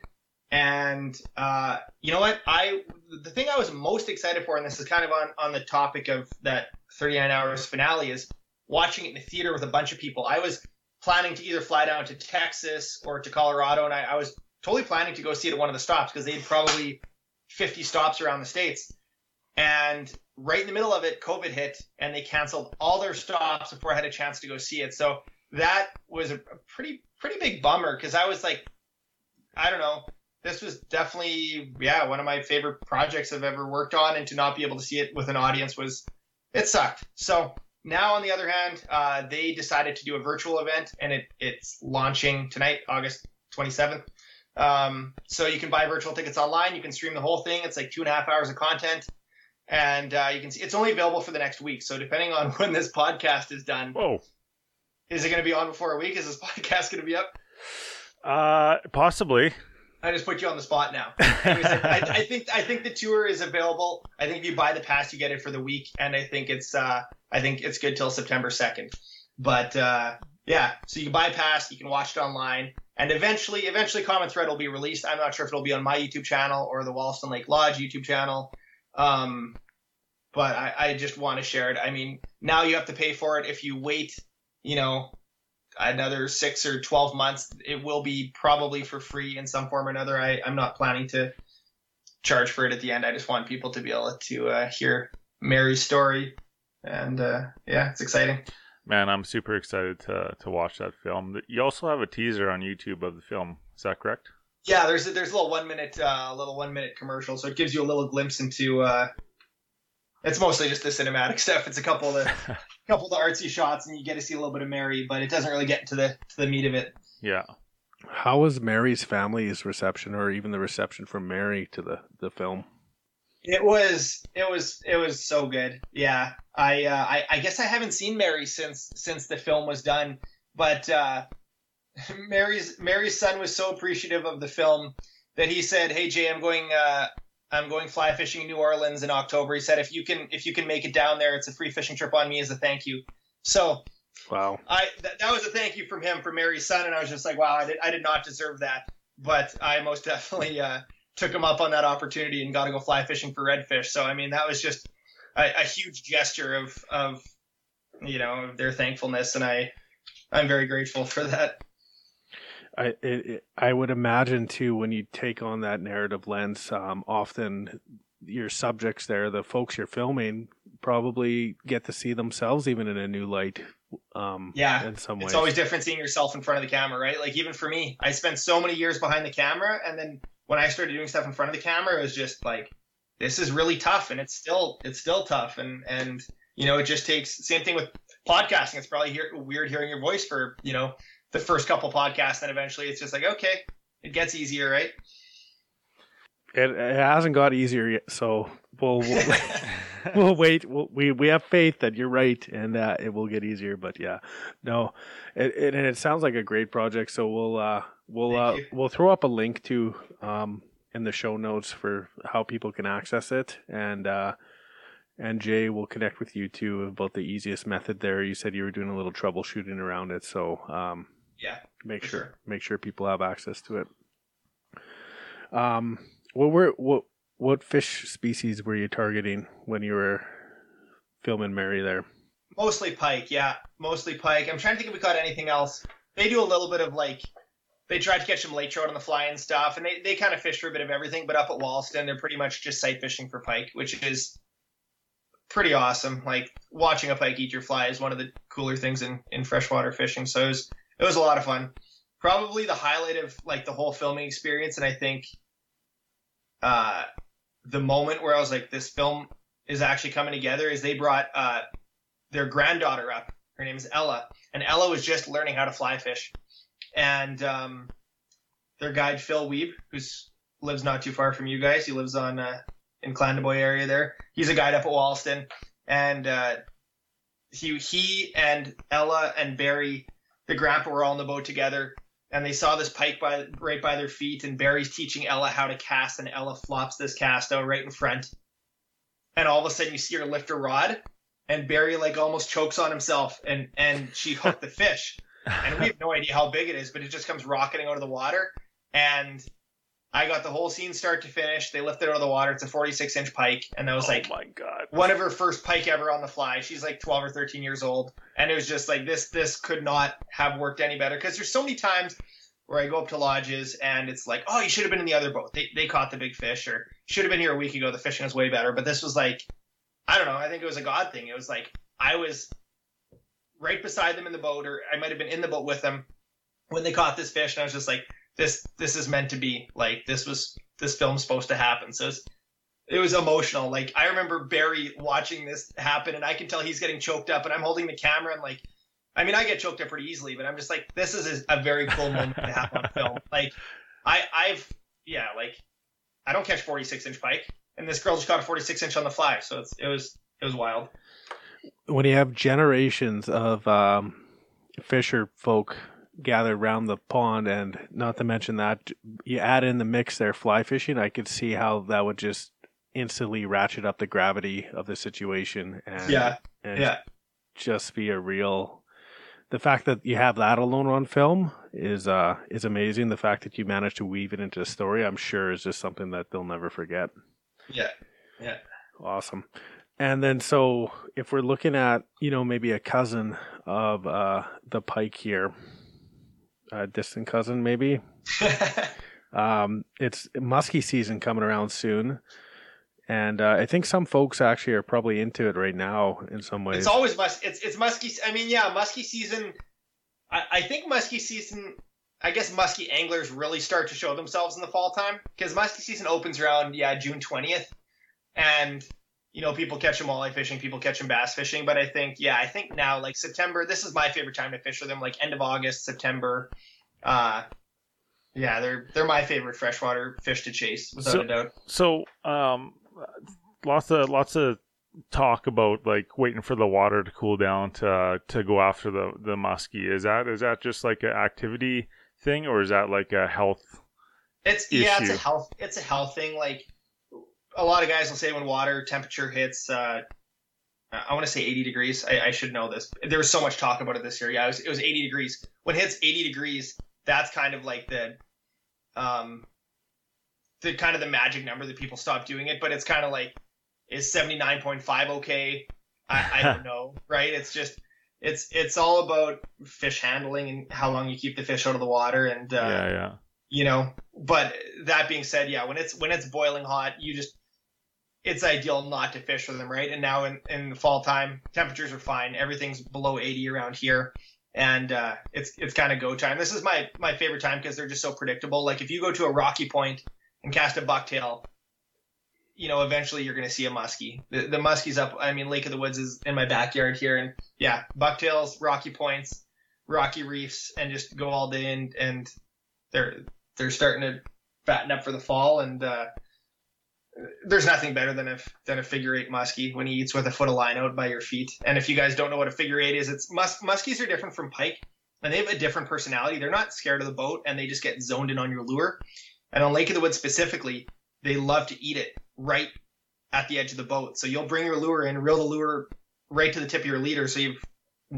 C: and uh, you know what? I the thing I was most excited for, and this is kind of on on the topic of that 39 hours finale, is watching it in the theater with a bunch of people. I was planning to either fly down to Texas or to Colorado, and I, I was totally planning to go see it at one of the stops because they'd probably 50 stops around the states. And right in the middle of it, COVID hit, and they canceled all their stops before I had a chance to go see it. So that was a, pretty pretty big bummer because I was like, I don't know, this was definitely yeah one of my favorite projects I've ever worked on, and to not be able to see it with an audience was it sucked. So now on the other hand, uh, they decided to do a virtual event, and it it's launching tonight, August 27th. Um, so you can buy virtual tickets online. You can stream the whole thing. It's like two and a half hours of content, and uh, you can see it's only available for the next week. So depending on when this podcast is done,
A: whoa,
C: is it going to be on before a week? Is this podcast going to be up?
A: Uh, possibly.
C: I just put you on the spot now. I, I, think I think the tour is available. I think if you buy the pass, you get it for the week, and I think it's uh, I think it's good till September second. But uh, yeah, so you can buy a pass, you can watch it online and eventually, eventually, Common Thread will be released. I'm not sure if it'll be on my YouTube channel or the Wollaston Lake Lodge YouTube channel. Um, but I, I just want to share it. I mean, now you have to pay for it. If you wait, you know, another six or 12 months, it will be probably for free in some form or another. I, I'm not planning to charge for it at the end. I just want people to be able to uh, hear Mary's story, and uh, yeah, it's exciting.
A: Man, I'm super excited to to watch that film. You also have a teaser on YouTube of the film. Is that correct?
C: Yeah, there's a, there's a little one minute uh, little one minute commercial, so it gives you a little glimpse into. Uh, it's mostly just the cinematic stuff. It's a couple of the couple of the artsy shots, and you get to see a little bit of Mary, but it doesn't really get into the to the meat of it.
A: Yeah.
D: How was Mary's family's reception, or even the reception from Mary to the the film?
C: It was it was it was so good. Yeah, I uh, I, I guess I haven't seen Mary since since the film was done, but uh, Mary's Mary's son was so appreciative of the film that he said, "Hey Jay, I'm going uh, I'm going fly fishing in New Orleans in October." He said, "If you can if you can make it down there, it's a free fishing trip on me as a thank you." So
D: Wow.
C: I th- that was a thank you from him for Mary's son, and I was just like, wow, I did I did not deserve that, but I most definitely uh, took him up on that opportunity and got to go fly fishing for redfish. So I mean, that was just a, a huge gesture of of you know their thankfulness, and I I'm very grateful for that.
D: I it, it, I would imagine too when you take on that narrative lens, um, often your subjects there, the folks you're filming, probably get to see themselves even in a new light. Um,
C: yeah,
D: in some
C: it's always different seeing yourself in front of the camera, right? Like even for me, I spent so many years behind the camera, and then when I started doing stuff in front of the camera, it was just like this is really tough, and it's still it's still tough, and and you know it just takes same thing with podcasting. It's probably hear, weird hearing your voice for you know the first couple podcasts, and eventually it's just like okay, it gets easier, right?
D: It, it hasn't got easier yet, so we'll we'll, we'll wait. We'll, we we have faith that you're right, and that it will get easier. But yeah, no, it, it and it sounds like a great project. So we'll uh we'll uh we'll throw up a link to um in the show notes for how people can access it, and uh and Jay will connect with you too about the easiest method there. You said you were doing a little troubleshooting around it, so um
C: yeah,
D: make sure,
C: sure.
D: make sure people have access to it. Um, what were what what fish species were you targeting when you were filming Mary there?
C: Mostly pike, yeah, mostly pike. I'm trying to think if we caught anything else. They do a little bit of like they tried to catch some lake trout on the fly and stuff, and they, they kind of fish for a bit of everything. But up at Wollaston, they're pretty much just sight fishing for pike, which is pretty awesome. Like watching a pike eat your fly is one of the cooler things in, in freshwater fishing. So it was it was a lot of fun. Probably the highlight of like the whole filming experience, and I think uh, the moment where I was like, this film is actually coming together is they brought uh, their granddaughter up. Her name is Ella, and Ella was just learning how to fly fish. And um, their guide Phil Weeb, who's lives not too far from you guys, he lives on uh, in Clandeboye area there. He's a guide up at Wollaston, and uh, he he and Ella and Barry, the grandpa, were all on the boat together and they saw this pike by right by their feet, and Barry's teaching Ella how to cast, and Ella flops this cast out right in front, and all of a sudden you see her lift her rod, and Barry like almost chokes on himself, and and she hooked the fish, and we have no idea how big it is, but it just comes rocketing out of the water, and I got the whole scene start to finish. They lifted it out of the water. It's a 46 inch pike, and that was
A: oh
C: like
A: my god,
C: one of her first pike ever on the fly. She's like 12 or 13 years old, and it was just like this. This could not have worked any better because there's so many times where I go up to lodges and it's like, oh, you should have been in the other boat. They they caught the big fish, or should have been here a week ago. The fishing was way better. But this was like, I don't know. I think it was a God thing. It was like I was right beside them in the boat, or I might have been in the boat with them when they caught this fish, and I was just like, this this is meant to be. Like this was this film's supposed to happen. So it's, it was emotional. Like I remember Barry watching this happen, and I can tell he's getting choked up, and I'm holding the camera, and like, I mean, I get choked up pretty easily, but I'm just like, this is a very cool moment to have on film. Like, I I've yeah, like I don't catch 46 inch pike, and this girl just caught a 46 inch on the fly, so it's it was it was wild.
D: When you have generations of um, fisher folk gathered around the pond, and not to mention that you add in the mix there fly fishing, I could see how that would just instantly ratchet up the gravity of the situation. And,
C: Yeah,
D: and
C: yeah.
D: just be a real. The fact that you have that alone on film is uh is amazing. The fact that you managed to weave it into the story, I'm sure, is just something that they'll never forget.
C: Yeah, yeah.
D: Awesome. And then, so if we're looking at, you know, maybe a cousin of uh, the pike here, a distant cousin, maybe. Um, it's musky season coming around soon, and uh, I think some folks actually are probably into it right now in some ways.
C: It's always mus. It's it's muskie. I mean, yeah, musky season. I, I think musky season. I guess musky anglers really start to show themselves in the fall time because musky season opens around yeah June twentieth, and you know people catch them walleye fishing, people catch them bass fishing. But I think yeah, I think now like September. This is my favorite time to fish for them. Like end of August, September. Uh, yeah, they're they're my favorite freshwater fish to chase without
A: So-
C: a doubt.
A: So, um, lots of lots of talk about like waiting for the water to cool down to to go after the the muskie. Is that is that just like an activity thing, or is that like a health?
C: It's yeah, it's a health it's a health thing. Like a lot of guys will say when water temperature hits uh I want to say 80 degrees. I, I should know this. There was so much talk about it this year. Yeah, it was, it was 80 degrees. When it hits 80 degrees, that's kind of like the um the kind of the magic number that people stop doing it. But it's kind of like is 79.5 okay? I, I don't know, right? It's just it's it's all about fish handling and how long you keep the fish out of the water and uh,
A: yeah, yeah.
C: you know but that being said yeah when it's when it's boiling hot you just it's ideal not to fish for them right? And now in, in the fall time temperatures are fine. Everything's below 80 around here. And uh, it's it's kind of go time. This is my my favorite time because they're just so predictable. Like if you go to a rocky point and cast a bucktail you know eventually you're going to see a muskie. The, the muskie's up i mean lake of the woods is in my backyard here. And yeah bucktails rocky points rocky reefs and just go all day and and they're they're starting to fatten up for the fall. And uh there's nothing better than a than a figure eight muskie when he eats with a foot of line out by your feet. And if you guys don't know what a figure eight is, it's mus- muskies are different from pike, and they have a different personality. They're not scared of the boat, and they just get zoned in on your lure. And on Lake of the Woods specifically, they love to eat it right at the edge of the boat. So you'll bring your lure in, reel the lure right to the tip of your leader, so you've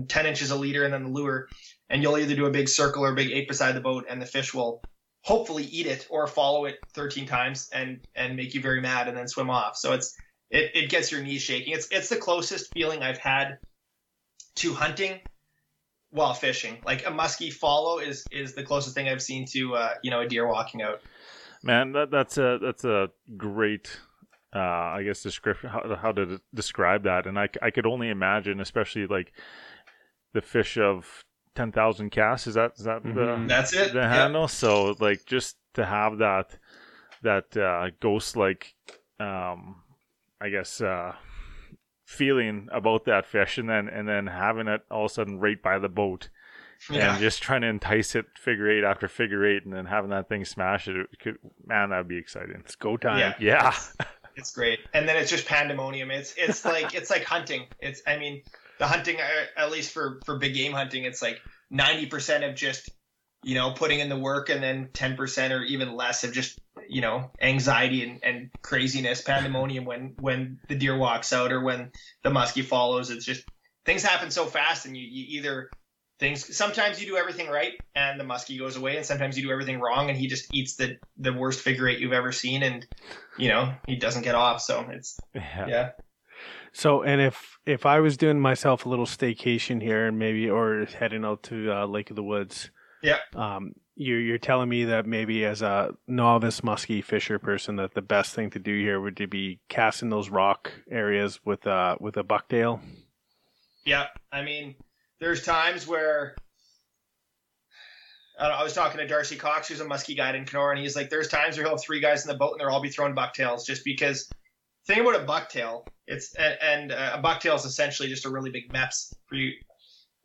C: 10 inches a leader and then the lure, and you'll either do a big circle or a big eight beside the boat, and the fish will hopefully eat it or follow it 13 times and and make you very mad and then swim off. So it's it, it gets your knees shaking. It's it's the closest feeling I've had to hunting while fishing. Like a muskie follow is is the closest thing I've seen to uh, you know a deer walking out.
A: Man, that that's a that's a great, uh, I guess description how, how to describe that, and I, I could only imagine, especially like the fish of ten thousand casts. Is that is that
D: Mhm.
A: the
C: That's it.
A: the
C: Yeah.
A: handle? So like just to have that that uh, ghost like, um, I guess uh, feeling about that fish, and then and then having it all of a sudden right by the boat
C: Yeah.
A: and just trying to entice it figure eight after figure eight and then having that thing smash it, it could man that'd be exciting
D: It's go time.
C: Yeah.
A: yeah
C: It's great, and then it's just pandemonium. It's it's like it's like hunting. It's I mean the hunting uh, at least for for big game hunting, it's like ninety percent of just you know putting in the work, and then ten percent or even less of just you know anxiety and, and craziness, pandemonium when when the deer walks out or when the muskie follows. It's just things happen so fast, and you, you either things sometimes you do everything right and the muskie goes away and sometimes you do everything wrong and he just eats the the worst figure eight you've ever seen and you know he doesn't get off. So it's
A: yeah.
C: yeah
D: So, and if if I was doing myself a little staycation here, and maybe or heading out to uh, Lake of the Woods,
C: Yeah.
D: um, you're you're telling me that maybe as a novice muskie fisher person, that the best thing to do here would to be casting those rock areas with uh with a bucktail.
C: yeah i mean there's times where I, know, I was talking to Darcy Cox, who's a muskie guide in Kenora, and he's like, "There's times where he'll have three guys in the boat, and they'll all be throwing bucktails, just because." Think about a bucktail. It's and, and uh, a bucktail is essentially just a really big Mepps for you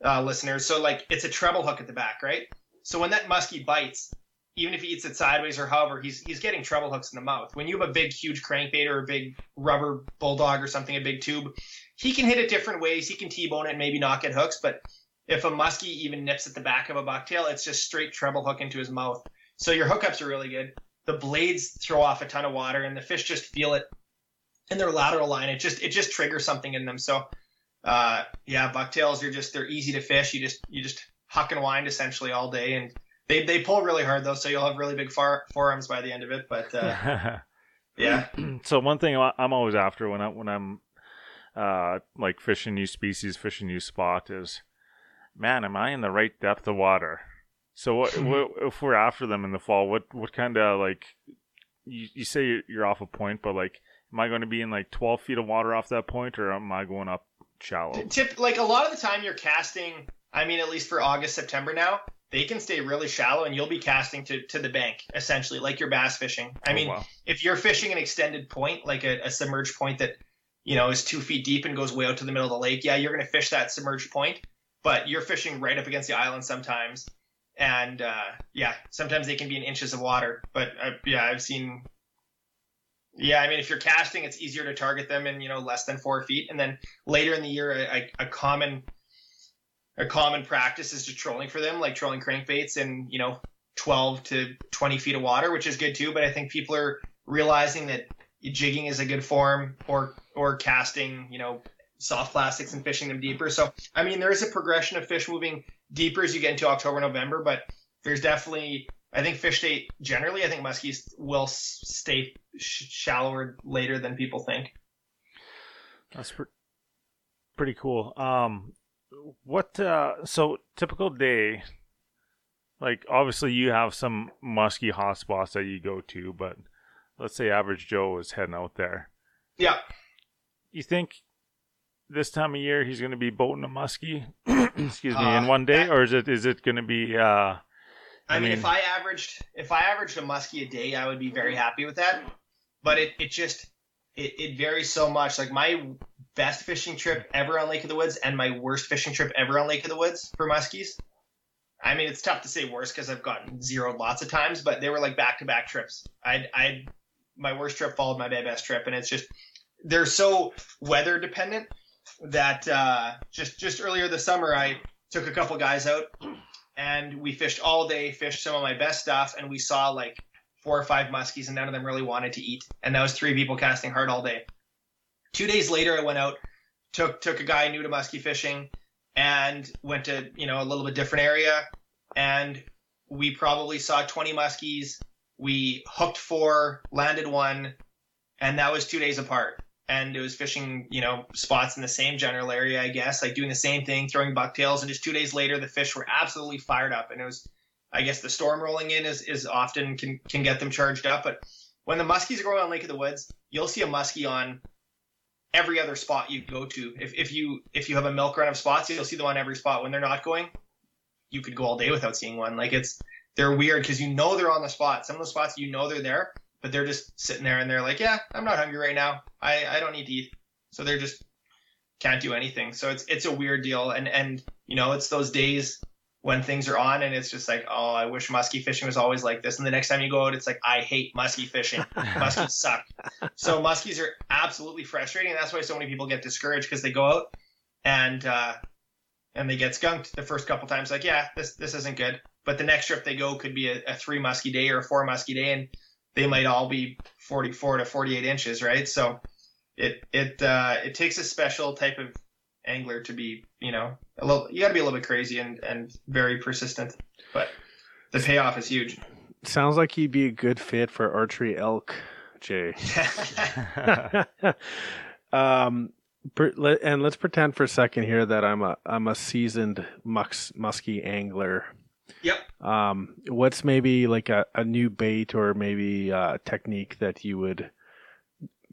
C: uh, listeners. So like, it's a treble hook at the back, right? So when that muskie bites, even if he eats it sideways or however, he's he's getting treble hooks in the mouth. When you have a big, huge crankbait or a big rubber bulldog or something, a big tube, he can hit it different ways. He can T-bone it and maybe not get hooks, but if a muskie even nips at the back of a bucktail, it's just straight treble hook into his mouth. So your hookups are really good. The blades throw off a ton of water, and the fish just feel it in their lateral line. It just it just triggers something in them. So uh, yeah, bucktails are just they're easy to fish. You just you just huck and wind essentially all day, and they they pull really hard though, so you'll have really big far, forearms by the end of it. But uh, yeah,
A: so one thing I'm always after when I when I'm uh like fishing new species, fishing new spot is, man, am I in the right depth of water? So what, what if we're after them in the fall? What what kind of like you, you say you're off a point, but like am I going to be in like 12 feet of water off that point, or am I going up shallow?
C: Tip like a lot of the time you're casting. I mean, at least for August September now, they can stay really shallow, and you'll be casting to to the bank essentially, like you're bass fishing. I
A: Oh,
C: mean,
A: wow.
C: if you're fishing an extended point, like a, a submerged point that you know is two feet deep and goes way out to the middle of the lake, yeah, you're going to fish that submerged point. But you're fishing right up against the island sometimes, and uh, yeah, sometimes they can be in inches of water. But uh, yeah, I've seen. Yeah, I mean, if you're casting, it's easier to target them in you know less than four feet, and then later in the year, a, a, common a common practice is just trolling for them, like trolling crankbaits in you know 12 to 20 feet of water, which is good too. But I think people are realizing that jigging is a good form, or or casting, you know, soft plastics and fishing them deeper. So I mean, there is a progression of fish moving deeper as you get into October, November, but there's definitely I think fish State generally. I think muskies will stay sh- shallower later than people think.
A: That's pre- pretty cool. Um, what? Uh, so typical day. Like obviously you have some musky hotspots that you go to, but let's say average Joe is heading out there.
C: Yeah.
A: You think this time of year he's going to be boating a muskie? Excuse me,
C: Uh,
A: in one day,
C: that-
A: or is it is it going to be? Uh,
C: I,
A: I
C: mean,
A: mean-
C: if I averaged if I averaged a muskie a day, I would be very happy with that. But it, it just it, it varies so much. Like my best fishing trip ever on Lake of the Woods and my worst fishing trip ever on Lake of the Woods for muskies. I mean, it's tough to say worse because I've gotten zeroed lots of times, but they were like back to back trips. I I my worst trip followed my best trip, and it's just they're so weather dependent that uh, just just earlier this summer I took a couple guys out and we fished all day, fished some of my best stuff, and we saw like four or five muskies, and none of them really wanted to eat. And that was three people casting hard all day. Two days later, I went out, took took a guy new to muskie fishing, and went to you know a little bit different area, and we probably saw 20 muskies. We hooked four, landed one, and that was two days apart. And it was fishing, you know, spots in the same general area, I guess, like doing the same thing, throwing bucktails. And just two days later, the fish were absolutely fired up. And it was, I guess, the storm rolling in is, is often can can get them charged up. But when the muskies are going on Lake of the Woods, you'll see a muskie on every other spot you go to. If, if you if you have a milk run of spots, you'll see them on every spot. When they're not going, you could go all day without seeing one. Like it's they're weird because you know they're on the spot. Some of the spots you know they're there, but they're just sitting there and they're like, yeah, I'm not hungry right now. I, I don't need to eat. So they're just can't do anything. So it's it's a weird deal. And and you know it's those days when things are on and it's just like, oh, I wish muskie fishing was always like this. And the next time you go out, it's like, I hate muskie fishing. Muskies suck. So muskies are absolutely frustrating, and that's why so many people get discouraged because they go out and uh, and they get skunked the first couple times. Like, yeah, this this isn't good. But the next trip they go could be a, a three muskie day or a four muskie day, and they might all be 44 to 48 inches, right? So it it uh, it takes a special type of angler to be, you know, a little. You got to be a little bit crazy and and very persistent, but the payoff is huge.
D: Sounds like he'd be a good fit for archery elk, Jay. um, and let's pretend for a second here that I'm a I'm a seasoned mus, musky angler.
C: Yep.
D: Um, what's maybe like a, a new bait or maybe a technique that you would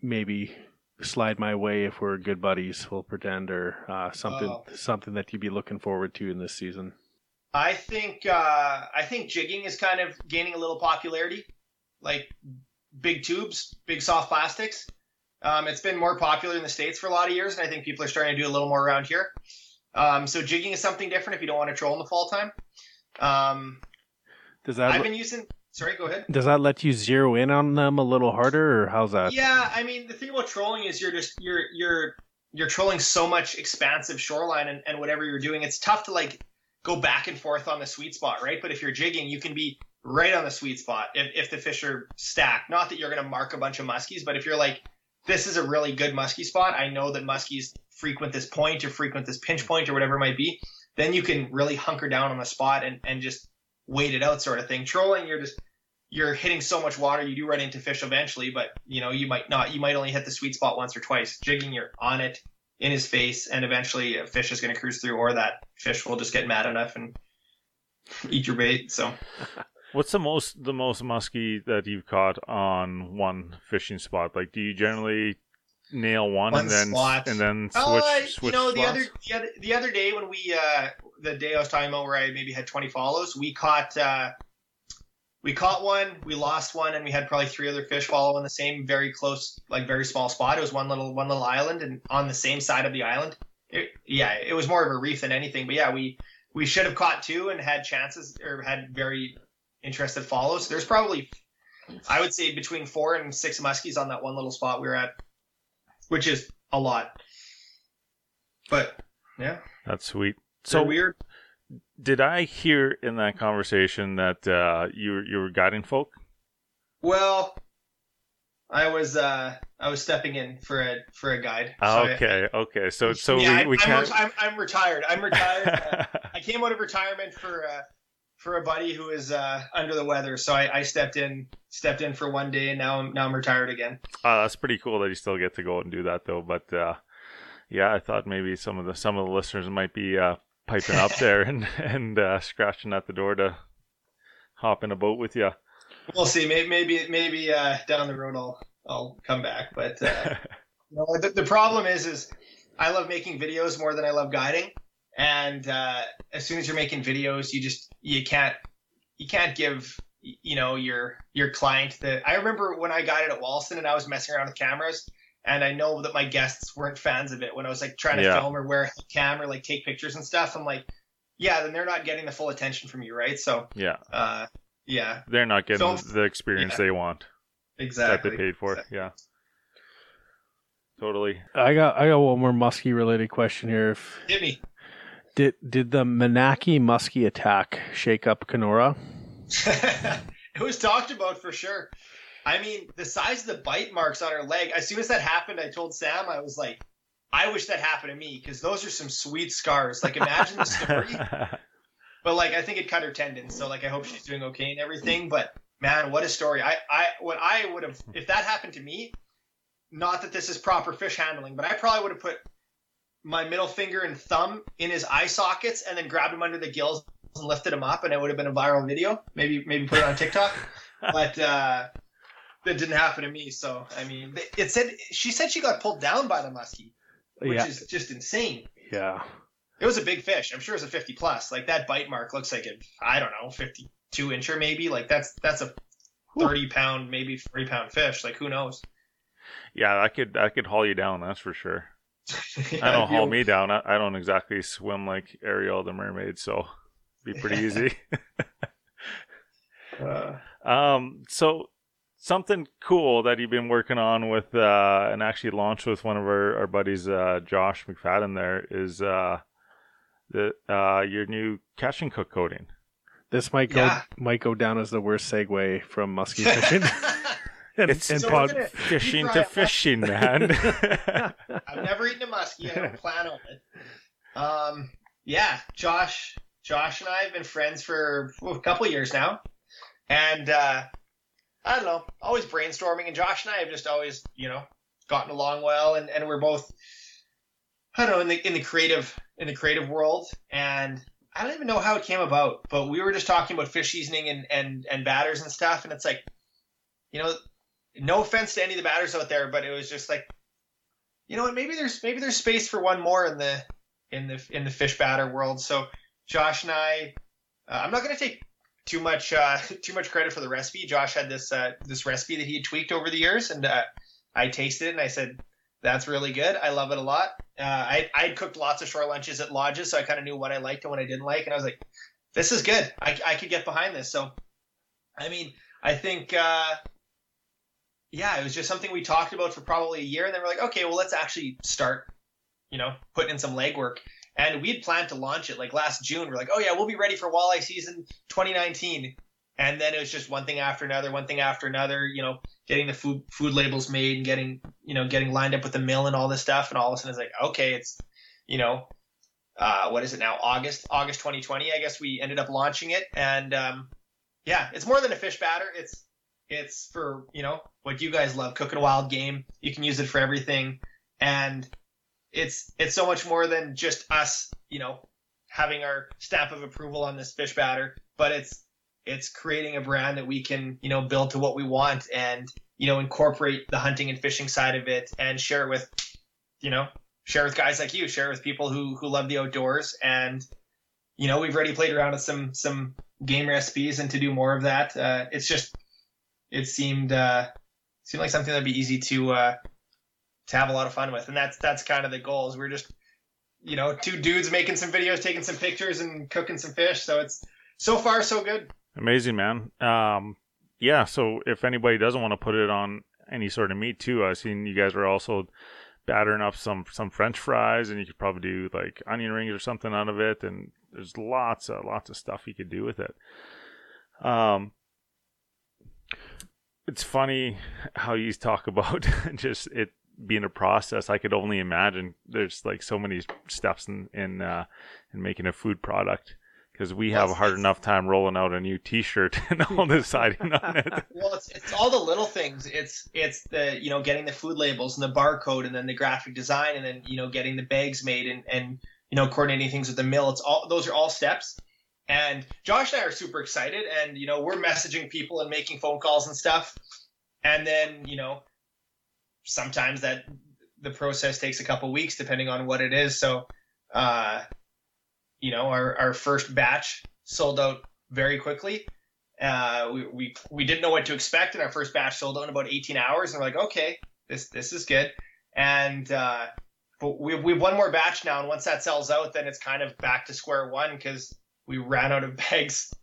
D: maybe slide my way if we're good buddies? We'll pretend or uh, something
C: Oh.
D: something that you'd be looking forward to in this season.
C: I think uh, I think jigging is kind of gaining a little popularity, like big tubes, big soft plastics. Um, it's been more popular in the states for a lot of years, and I think people are starting to do a little more around here. Um, so jigging is something different if you don't want to troll in the fall time. Um,
D: Does that
C: I've been using. Sorry, go ahead.
D: does that let you zero in on them a little harder, or how's that?
C: Yeah, I mean the thing about trolling is you're just you're you're you're trolling so much expansive shoreline and, and whatever you're doing, it's tough to like go back and forth on the sweet spot, right? But if you're jigging, you can be right on the sweet spot if, if the fish are stacked. Not that you're gonna mark a bunch of muskies, but if you're like, this is a really good muskie spot, I know that muskies frequent this point or frequent this pinch point or whatever it might be, then you can really hunker down on the spot and, and just wait it out sort of thing. Trolling, you're just you're hitting so much water, you do run into fish eventually, but you know, you might not. You might only hit the sweet spot once or twice. Jigging, you're on it in his face, and eventually a fish is going to cruise through, or that fish will just get mad enough and eat your bait. So
A: What's the most the most muskie that you've caught on one fishing spot? Like, do you generally nail one,
C: One
A: and then
C: spot.
A: and then switch
C: Uh,
A: switch
C: you know, the other, the other the other day when we uh the day I was talking about where I maybe had 20 follows, we caught uh we caught one, we lost one, and we had probably three other fish follow in the same very close, like very small spot. It was one little one little island, and on the same side of the island. It, yeah, it was more of a reef than anything. But yeah, we we should have caught two and had chances or had very interested follows. There's probably I would say between four and six muskies on that one little spot we were at, which is a lot. But yeah,
A: That's sweet.
C: so
A: So
C: weird.
A: did I hear in that conversation that uh, you were- you were guiding folk?
C: Well, I was uh I was stepping in for a for a guide. So I-
A: okay, okay. So so
C: yeah,
A: we, we
C: I, am
A: can't.
C: I'm, I'm retired. I'm retired. uh, I came out of retirement for uh, for a buddy who is uh, under the weather, so I, I stepped in stepped in for one day, and now I'm now I'm retired again.
A: Uh, that's pretty cool that you still get to go out and do that though. But uh, yeah, I thought maybe some of the some of the listeners might be uh, piping up there and and uh, scratching at the door to hop in a boat with you.
C: We'll see. Maybe maybe maybe uh, down the road I'll I'll come back, but. Uh, No, the, the problem is, is I love making videos more than I love guiding. And uh, as soon as you're making videos, you just you can't you can't give you know your your client the. I remember when I got it at Wollaston and I was messing around with cameras, and I know that my guests weren't fans of it when I was like trying to
A: Yeah.
C: film or wear a camera, like take pictures and stuff. I'm like, yeah, then they're not getting the full attention from you, right? So,
A: yeah,
C: uh, yeah,
A: they're not getting
C: Film-
A: the experience
C: yeah.
A: they want
C: exactly.
A: that they paid for.
C: Exactly.
A: Yeah, totally.
D: I got I got one more muskie related question here. If,
C: Hit me.
D: Did did the Minaki muskie attack shake up Kenora?
C: it was talked about for sure. I mean, the size of the bite marks on her leg. As soon as that happened, I told Sam, I was like, I wish that happened to me because those are some sweet scars. Like, imagine the story. but like, I think it cut her tendons, so like, I hope she's doing okay and everything. But man, what a story! I, I, what I would have if that happened to me. Not that this is proper fish handling, but I probably would have put my middle finger and thumb in his eye sockets and then grabbed him under the gills and lifted him up, and it would have been a viral video. Maybe, maybe put it on TikTok. but uh, that didn't happen to me. So I mean, it said she said she got pulled down by the muskie, which
D: yeah,
C: is just insane.
D: yeah.
C: It was a big fish. I'm sure it was a 50 plus. Like that bite mark looks like it. I don't know 52 incher maybe. Like that's that's a 30 pound maybe 40 pound fish. Like who knows?
A: yeah, I could I could haul you down. That's for sure.
C: Yeah,
A: I don't haul me down. I, I don't exactly swim like Ariel the mermaid, so be pretty easy.
C: Uh,
A: Um, so something cool that you've been working on with uh, and actually launched with one of our, our buddies, uh, Josh McFadden. There is uh, the uh, your new catch and cook coating.
D: This might go
C: Yeah.
D: might go down as the worst segue from muskie fishing and,
A: It's-
D: and
C: So
D: pod.
C: gonna-
A: Fishing to fishing, man.
C: I've never eaten a muskie. I don't plan on it. Um, yeah, Josh, Josh and I have been friends for a couple of years now, and uh, I don't know, always brainstorming. And Josh and I have just always, you know, gotten along well, and, and we're both, I don't know, in the in the creative in the creative world, and I don't even know how it came about, but we were just talking about fish seasoning and and and batters and stuff, and it's like, you know, no offense to any of the batters out there, but it was just like you know what? Maybe there's maybe there's space for one more in the in the in the fish batter world. So Josh and I, uh, I'm not going to take too much uh, too much credit for the recipe. Josh had this uh, this recipe that he had tweaked over the years, and uh, I tasted it and I said that's really good. I love it a lot. Uh, I I cooked lots of short lunches at lodges, so I kind of knew what I liked and what I didn't like, and I was like, this is good. I I could get behind this. So, I mean, I think. Yeah, it was just something we talked about for probably a year, and then we're like, okay, well, let's actually start, you know, putting in some legwork. And we had planned to launch it like last June. We're like, oh yeah, we'll be ready for walleye season 2019. And then it was just one thing after another, one thing after another. You know, getting the food food labels made and getting you know getting lined up with the mill and all this stuff. And all of a sudden it's like, okay, it's you know, uh, what is it now? August August 2020. I guess we ended up launching it, and um, yeah, it's more than a fish batter. It's it's for you know what you guys love, cooking wild game. You can use it for everything, and it's it's so much more than just us, you know, having our stamp of approval on this fish batter, but it's it's creating a brand that we can you know build to what we want and you know incorporate the hunting and fishing side of it and share it with you know share with guys like you, share with people who who love the outdoors. And you know we've already played around with some some game recipes and to do more of that. Uh, it's just it seemed uh, seemed like something that'd be easy to uh, to have a lot of fun with and that's that's kind of the goal is we're just you know two dudes making some videos taking some pictures and cooking some fish so it's so far so good
A: Amazing, man. Um, yeah. So if anybody doesn't want to put it on any sort of meat too, I've seen you guys are also battering up some some French fries, and you could probably do like onion rings or something out of it. And there's lots of lots of stuff you could do with it. Um, it's funny how you talk about just it being a process. I could only imagine there's like so many steps in in uh, in making a food product because we have a hard enough time rolling out a new T-shirt and all deciding on it.
C: well, it's, it's all the little things. It's it's the you know getting the food labels and the barcode and then the graphic design and then you know getting the bags made and and you know coordinating things with the mill. It's all those are all steps. And Josh and I are super excited, and you know we're messaging people and making phone calls and stuff. And then you know sometimes that the process takes a couple weeks depending on what it is. So. Uh, you know, our, our first batch sold out very quickly. Uh, we, we, we didn't know what to expect, and our first batch sold out in about 18 hours. And we're like, okay, this this is good. And uh, but we we have one more batch now, and once that sells out, then it's kind of back to square one because we ran out of bags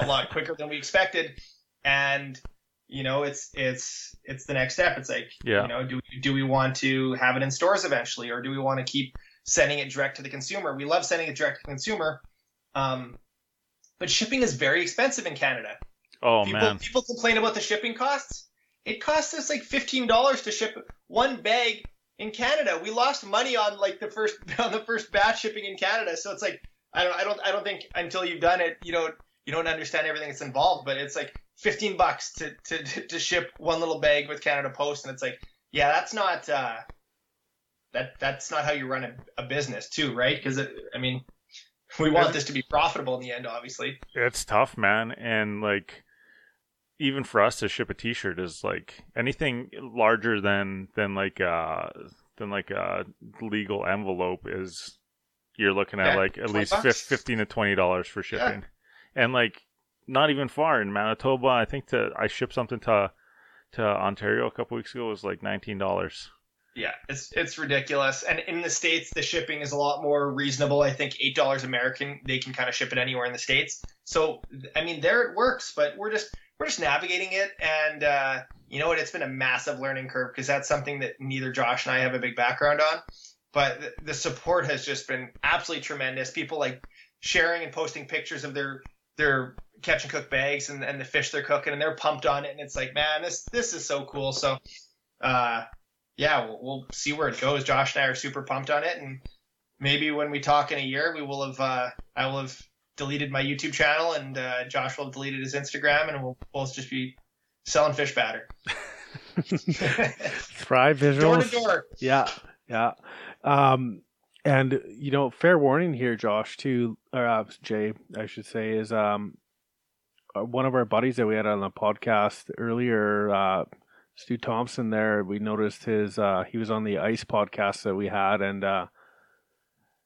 C: a lot quicker than we expected. And you know, it's it's it's the next step. It's like,
A: yeah.
C: you know, do do we want to have it in stores eventually, or do we want to keep sending it direct to the consumer. We love sending it direct to the consumer, um, but shipping is very expensive in Canada.
A: Oh
C: people,
A: man,
C: people complain about the shipping costs. It costs us like fifteen dollars to ship one bag in Canada. We lost money on like the first on the first batch shipping in Canada. So it's like I don't I don't I don't think until you've done it, you don't you don't understand everything that's involved. But it's like fifteen bucks to to to ship one little bag with Canada Post, and it's like yeah, that's not. Uh, that that's not how you run a, a business too, right? Because I mean, we want this to be profitable in the end, obviously.
A: It's tough, man, and like even for us to ship a T-shirt is like anything larger than than like uh than like a legal envelope is you're looking at
C: Yeah,
A: like at least
C: bucks.
A: fif- fifteen to twenty dollars for shipping, and like not even far in Manitoba. I think to I shipped something to to Ontario a couple weeks ago it was like nineteen dollars.
C: Yeah, it's it's ridiculous. And in the states, the shipping is a lot more reasonable. I think eight dollars American, they can kind of ship it anywhere in the states. So I mean, there it works, but we're just we're just navigating it, and uh, you know what? It's been a massive learning curve because that's something that neither Josh and I have a big background on. But the, the support has just been absolutely tremendous. People like sharing and posting pictures of their their catch and cook bags and, and the fish they're cooking, and they're pumped on it. And it's like, man, this this is so cool. So. Uh, yeah, we'll, we'll see where it goes. Josh and I are super pumped on it, and maybe when we talk in a year, we will have uh, I will have deleted my YouTube channel, and uh, Josh will have deleted his Instagram, and we'll both just be selling fish batter.
D: Thrive visuals.
C: door to door.
D: Yeah, yeah. Um, and you know, fair warning here, Josh, too, or uh, Jay, I should say, is um, uh, one of our buddies that we had on the podcast earlier, uh, Stu Thompson. There, we noticed his. Uh, he was on the Ice podcast that we had, and uh,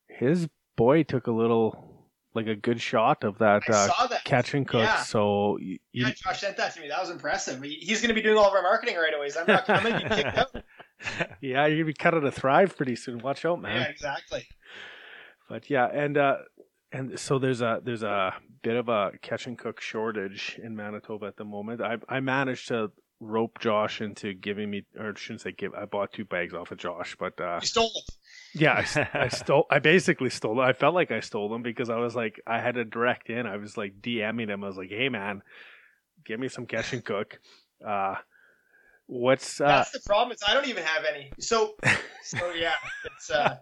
D: his boy took a little, like a good shot of that uh,
C: that.
D: catch and cook.
C: Yeah.
D: So you, you,
C: Yeah, Josh sent that to me. That was impressive. He's going to be doing all of our marketing right away. So I'm not. I'm going to be kicked out.
D: yeah, you're gonna be cut out of Thrive pretty soon. Watch out, man.
C: Yeah, exactly.
D: But yeah, and uh, and so there's a there's a bit of a catch and cook shortage in Manitoba at the moment. I I managed to rope Josh into giving me, or I shouldn't say give. I bought two bags off of Josh, but uh,
C: You stole it.
D: yeah, I, I stole. I basically stole them. I felt like I stole them because I was like, I had to direct in. I was like DMing them. I was like, hey man, give me some catch and cook. Uh, what's uh,
C: That's the problem. Is I don't even have any. So, so yeah, it's uh,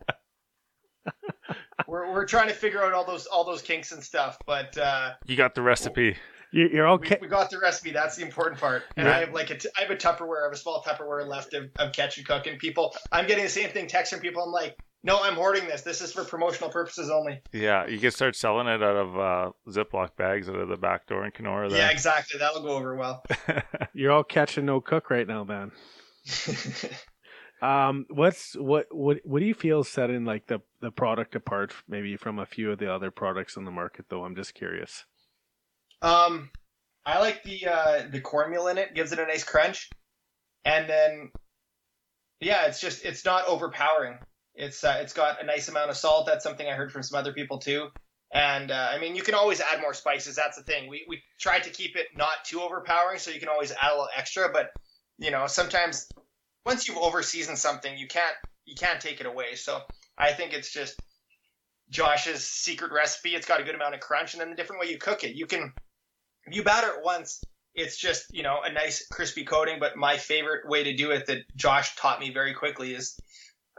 C: we're we're trying to figure out all those all those kinks and stuff, but uh,
A: You got the recipe.
D: you- you're okay?
C: we, we got the recipe. That's the important part. And
D: Yeah.
C: I have like a t- I have a Tupperware, I have a small Tupperware left of, of catch and cook, and people. I'm getting the same thing. Text from people. I'm like, No, I'm hoarding this. This is for promotional purposes only.
A: Yeah, you can start selling it out of uh, Ziploc bags out of the back door in Kenora.
C: Yeah, exactly. That'll go over well.
D: You're all catching no cook right now, man. Um, what's what what what do you feel setting like the the product apart maybe from a few of the other products on the market though? I'm just curious.
C: Um, I like the uh, the cornmeal in it. Gives it a nice crunch, and then yeah, it's just it's not overpowering. It's uh, it's got a nice amount of salt. That's something I heard from some other people too. And uh, I mean, you can always add more spices. That's the thing. We we tried to keep it not too overpowering, so you can always add a little extra. But you know, sometimes once you've over seasoned something, you can't you can't take it away. So I think it's just Josh's secret recipe. It's got a good amount of crunch, and then the different way you cook it, you can if you batter it once, it's just you know a nice crispy coating. But my favorite way to do it that Josh taught me very quickly is,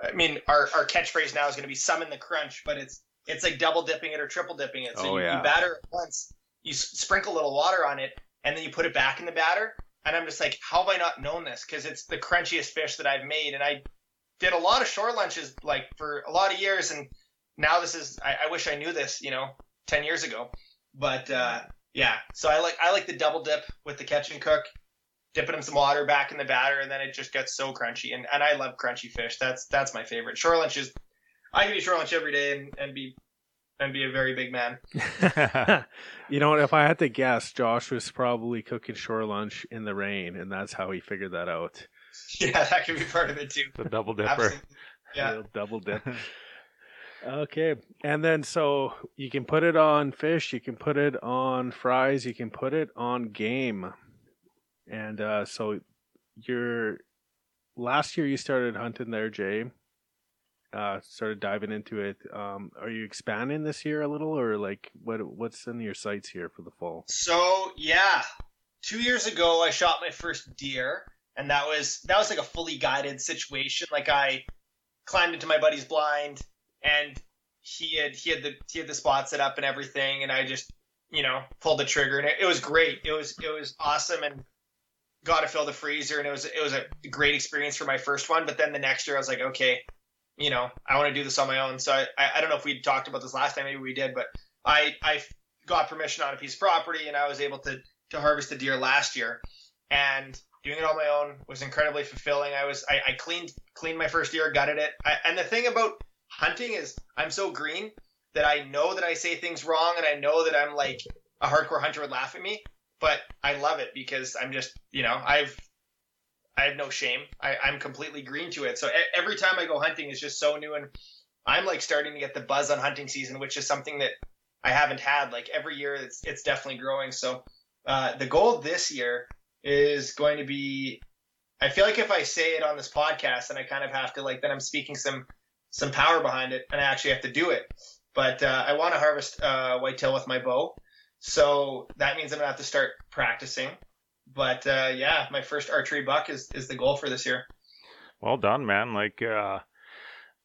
C: I mean, our our catchphrase now is going to be summon the crunch, but it's it's like double dipping it or triple dipping it. So
D: Oh,
C: you,
D: yeah.
C: you batter it once, you s- sprinkle a little water on it, and then you put it back in the batter. And I'm just like, how have I not known this? Because it's the crunchiest fish that I've made, and I did a lot of shore lunches like for a lot of years, and now this is. I, I wish I knew this, you know, ten years ago. But uh, yeah, so I like I like the double dip with the catch and cook, dip it in some water back in the batter, and then it just gets so crunchy. And, and I love crunchy fish. That's that's my favorite. Shore lunch is. I can eat shore lunch every day and, and be and be a very big man.
D: you know what? If I had to guess, Josh was probably cooking shore lunch in the rain, and that's how he figured that out.
C: Yeah, that could be part of it too.
A: the double dipper.
C: Absolutely. Yeah.
D: Little double dip. okay, and then so you can put it on fish, you can put it on fries, you can put it on game, and uh, so your last year you started hunting there, Jay. Uh, started diving into it. Um, are you expanding this year a little, or like what? What's in your sights here for the fall?
C: So yeah, two years ago I shot my first deer, and that was that was like a fully guided situation. Like I climbed into my buddy's blind, and he had he had the he had the spot set up and everything, and I just you know pulled the trigger, and it, it was great. It was it was awesome, and got to fill the freezer, and it was it was a great experience for my first one. But then the next year I was like, okay, you know, I want to do this on my own. So I, I, don't know if we talked about this last time, maybe we did, but I I got permission on a piece of property, and I was able to to harvest the deer last year, and doing it on my own was incredibly fulfilling. I was I, I cleaned cleaned my first deer, gutted it, I, and the thing about hunting is I'm so green that I know that I say things wrong, and I know that I'm like a hardcore hunter would laugh at me, but I love it because I'm just you know I've I have no shame. I, I'm completely green to it. So every time I go hunting is just so new, and I'm like starting to get the buzz on hunting season, which is something that I haven't had. Like every year, it's it's definitely growing. So uh, the goal this year is going to be. I feel like if I say it on this podcast, then I kind of have to like then I'm speaking some some power behind it, and I actually have to do it. But uh, I want to harvest uh, whitetail with my bow, so that means I'm gonna have to start practicing. But uh, yeah, my first archery buck is is the goal for this year.
A: Well done, man. Like, uh,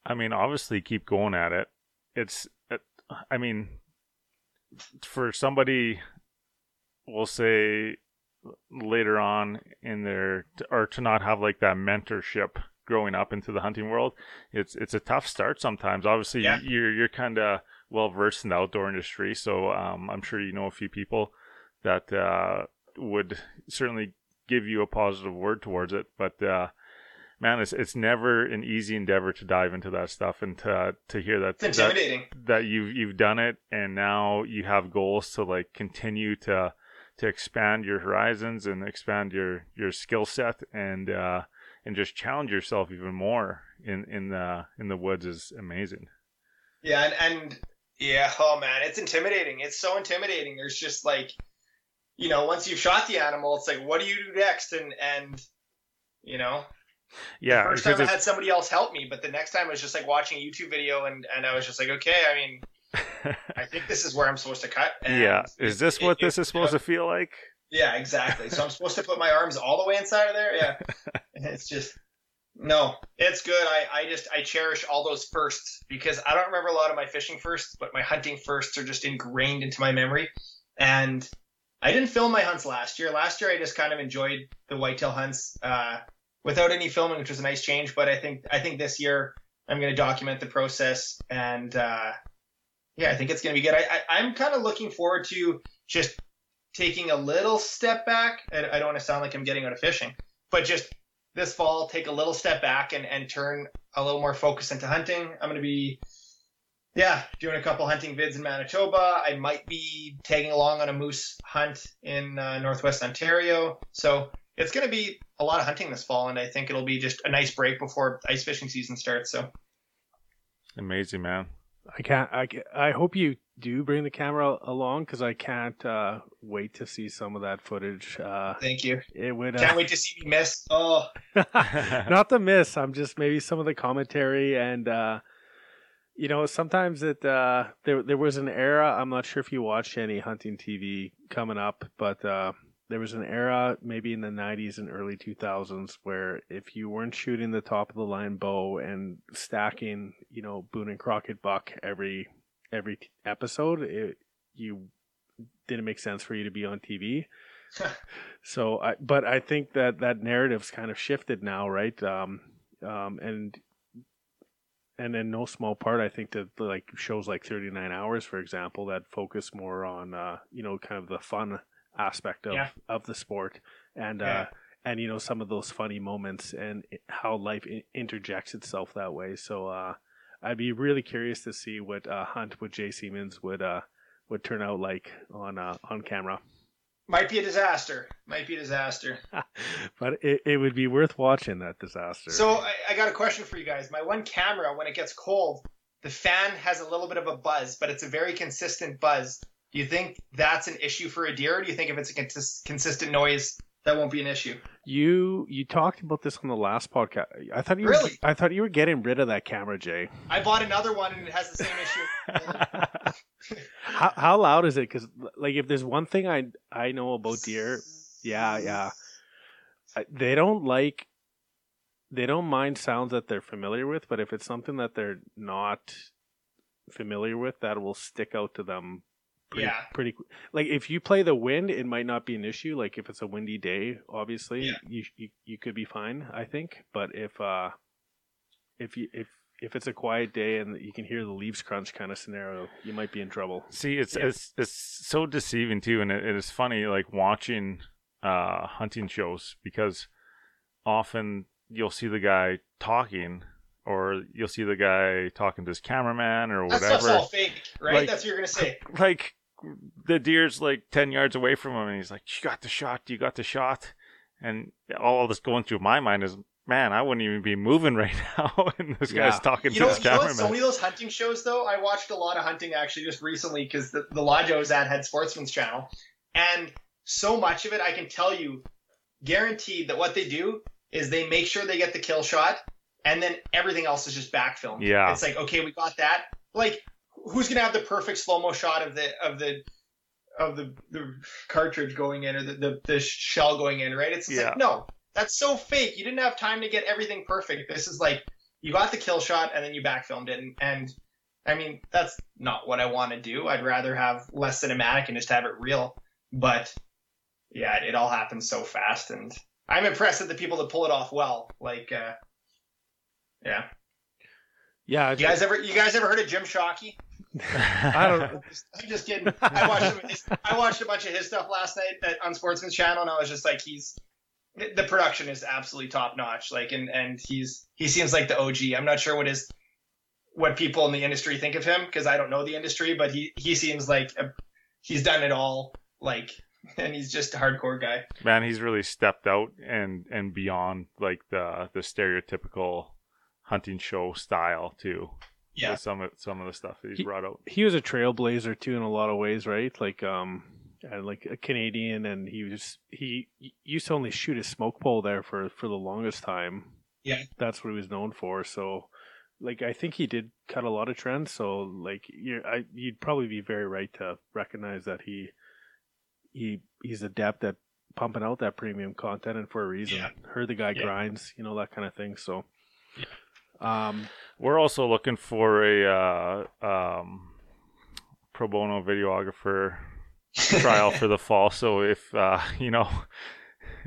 A: I mean, obviously, keep going at it. It's, it, I mean, for somebody, we'll say later on in their, or to not have like that mentorship growing up into the hunting world, it's it's a tough start sometimes. Obviously,
C: Yeah.
A: you're you're kind of well versed in the outdoor industry, so um, I'm sure you know a few people that uh, would certainly give you a positive word towards it, but. Uh, man, it's it's never an easy endeavor to dive into that stuff and to to hear that that, that you've you've done it and now you have goals to like continue to to expand your horizons and expand your your skill set and uh and just challenge yourself even more in in the in the woods is amazing.
C: Yeah, and, and yeah, oh man, it's intimidating. It's so intimidating. There's just like, you know, once you've shot the animal, it's like, what do you do next? And and you know,
A: Yeah,
C: first time I had somebody else help me, but the next time I was just like watching a YouTube video, and and I was just like, okay, I mean, I think this is where I'm supposed to cut. And
A: yeah, is this
C: it-
A: what
C: it-
A: this is supposed to feel like?
C: Yeah, exactly. So I'm supposed to put my arms all the way inside of there. Yeah, it's just no, it's good. I I just I cherish all those firsts because I don't remember a lot of my fishing firsts, but my hunting firsts are just ingrained into my memory. And I didn't film my hunts last year. Last year I just kind of enjoyed the whitetail hunts uh, without any filming, which was a nice change. But I think I think this year I'm going to document the process, and uh, yeah, I think it's going to be good. I, I, I'm kind of looking forward to just taking a little step back. I, I don't want to sound like I'm getting out of fishing, but just this fall, take a little step back and, and turn a little more focus into hunting. I'm going to be, yeah, doing a couple hunting vids in Manitoba. I might be tagging along on a moose hunt in uh, Northwest Ontario. So it's going to be a lot of hunting this fall, and I think it'll be just a nice break before ice fishing season starts. So
A: Amazing, man.
D: I can't. I, ca- I hope you do bring the camera along because I can't uh, wait to see some of that footage. Uh,
C: thank you.
D: it would.
C: Can't
D: Uh,
C: wait to see me miss. Oh,
D: not the miss. I'm just maybe some of the commentary and uh, you know sometimes it uh, there there was an era. I'm not sure if you watched any hunting TV coming up, but uh, there was an era maybe in the 90s and early 2000s where if you weren't shooting the top of the line bow and stacking, you know, Boone and Crockett buck every every episode, it, you didn't make sense for you to be on TV. so, I, but I think that that narrative's kind of shifted now, right? Um, um, and and in no small part, I think that like shows like 39 Hours, for example, that focus more on uh, you know kind of the fun aspect of
C: Yeah.
D: of the sport and
C: Yeah.
D: uh, and you know some of those funny moments and how life interjects itself that way. So uh, I'd be really curious to see what uh, Hunt with Jay Siemens would uh, would turn out like on uh, on camera.
C: might be a disaster. Might be a disaster.
D: but it, it would be worth watching that disaster.
C: So I, I got a question for you guys. My one camera, when it gets cold, the fan has a little bit of a buzz, but it's a very consistent buzz. Do you think that's an issue for a deer? Or do you think if it's a consis- consistent noise, that won't be an issue?
D: you you talked about this on the last podcast. I thought you were,
C: Really?
D: I thought you were getting rid of that camera, Jay.
C: I bought another one and it has the same issue.
D: how how loud is it? Because like if there's one thing I I know about deer, yeah, yeah, they don't like they don't mind sounds that they're familiar with, but if it's something that they're not familiar with, that will stick out to them. Pretty,
C: Yeah.
D: pretty like if you play the wind, it might not be an issue. Like if it's a windy day, obviously
C: Yeah.
D: you, you you could be fine, I think. But if uh if you if if it's a quiet day and you can hear the leaves crunch kind of scenario, you might be in trouble.
A: See, it's
C: Yeah.
A: it's it's so deceiving too, and it, it is funny like watching uh hunting shows because often you'll see the guy talking, or you'll see the guy talking to his cameraman or
C: that stuff's all
A: whatever.
C: fake, right?
A: Like-
C: that's what you're gonna say.
A: Like the deer's like ten yards away from him, and he's like, "You got the shot. You got the shot," and all this going through my mind is. Man, I wouldn't even be moving right now, and this
D: Yeah.
A: guy's talking
C: You
A: to
C: know,
A: his
C: you know so many of those hunting shows though, I watched a lot of hunting actually just recently because the, the lodge I was at had Sportsman's Channel, and so much of it I can tell you, guaranteed that what they do is they make sure they get the kill shot, and then everything else is just back filmed.
A: Yeah.
C: it's like okay, we got that. Like, who's gonna have the perfect slow mo shot of the of the of the the cartridge going in or the the, the shell going in? Right? It's just
A: Yeah.
C: like no, that's so fake. You didn't have time to get everything perfect. This is like you got the kill shot and then you back filmed it and, and I mean that's not what I want to do. I'd rather have less cinematic and just have it real. But yeah, it all happens so fast and I'm impressed at the people that pull it off well. Like uh yeah.
D: Yeah,
C: You guys ever you guys ever heard of Jim Shockey?
D: I don't.
C: I'm just, I'm just kidding. I watched some of his, I watched a bunch of his stuff last night at, on Sportsman's Channel, and I was just like, he's the production is absolutely top notch. Like, and and he's he seems like the OG. I'm not sure what his what people in the industry think of him because I don't know the industry, but he he seems like a, he's done it all. Like, and he's just a hardcore guy.
A: man he's really stepped out and and beyond like the the stereotypical hunting show style too
C: Yeah.
A: some of some of the stuff that he's
D: He-
A: brought out
D: he was a trailblazer too in a lot of ways, right? Like um, and like a Canadian, and he was he used to only shoot a smoke pole there for for the longest time.
C: Yeah.
D: that's what he was known for. So, like, I think he did cut a lot of trends. So, like, you I you'd probably be very right to recognize that he he he's adept at pumping out that premium content, and for a reason.
C: Yeah.
D: Heard the guy
C: Yeah.
D: grinds, you know that kind of thing. So, um,
A: we're also looking for a uh, um, pro bono videographer trial for the fall so if uh, you know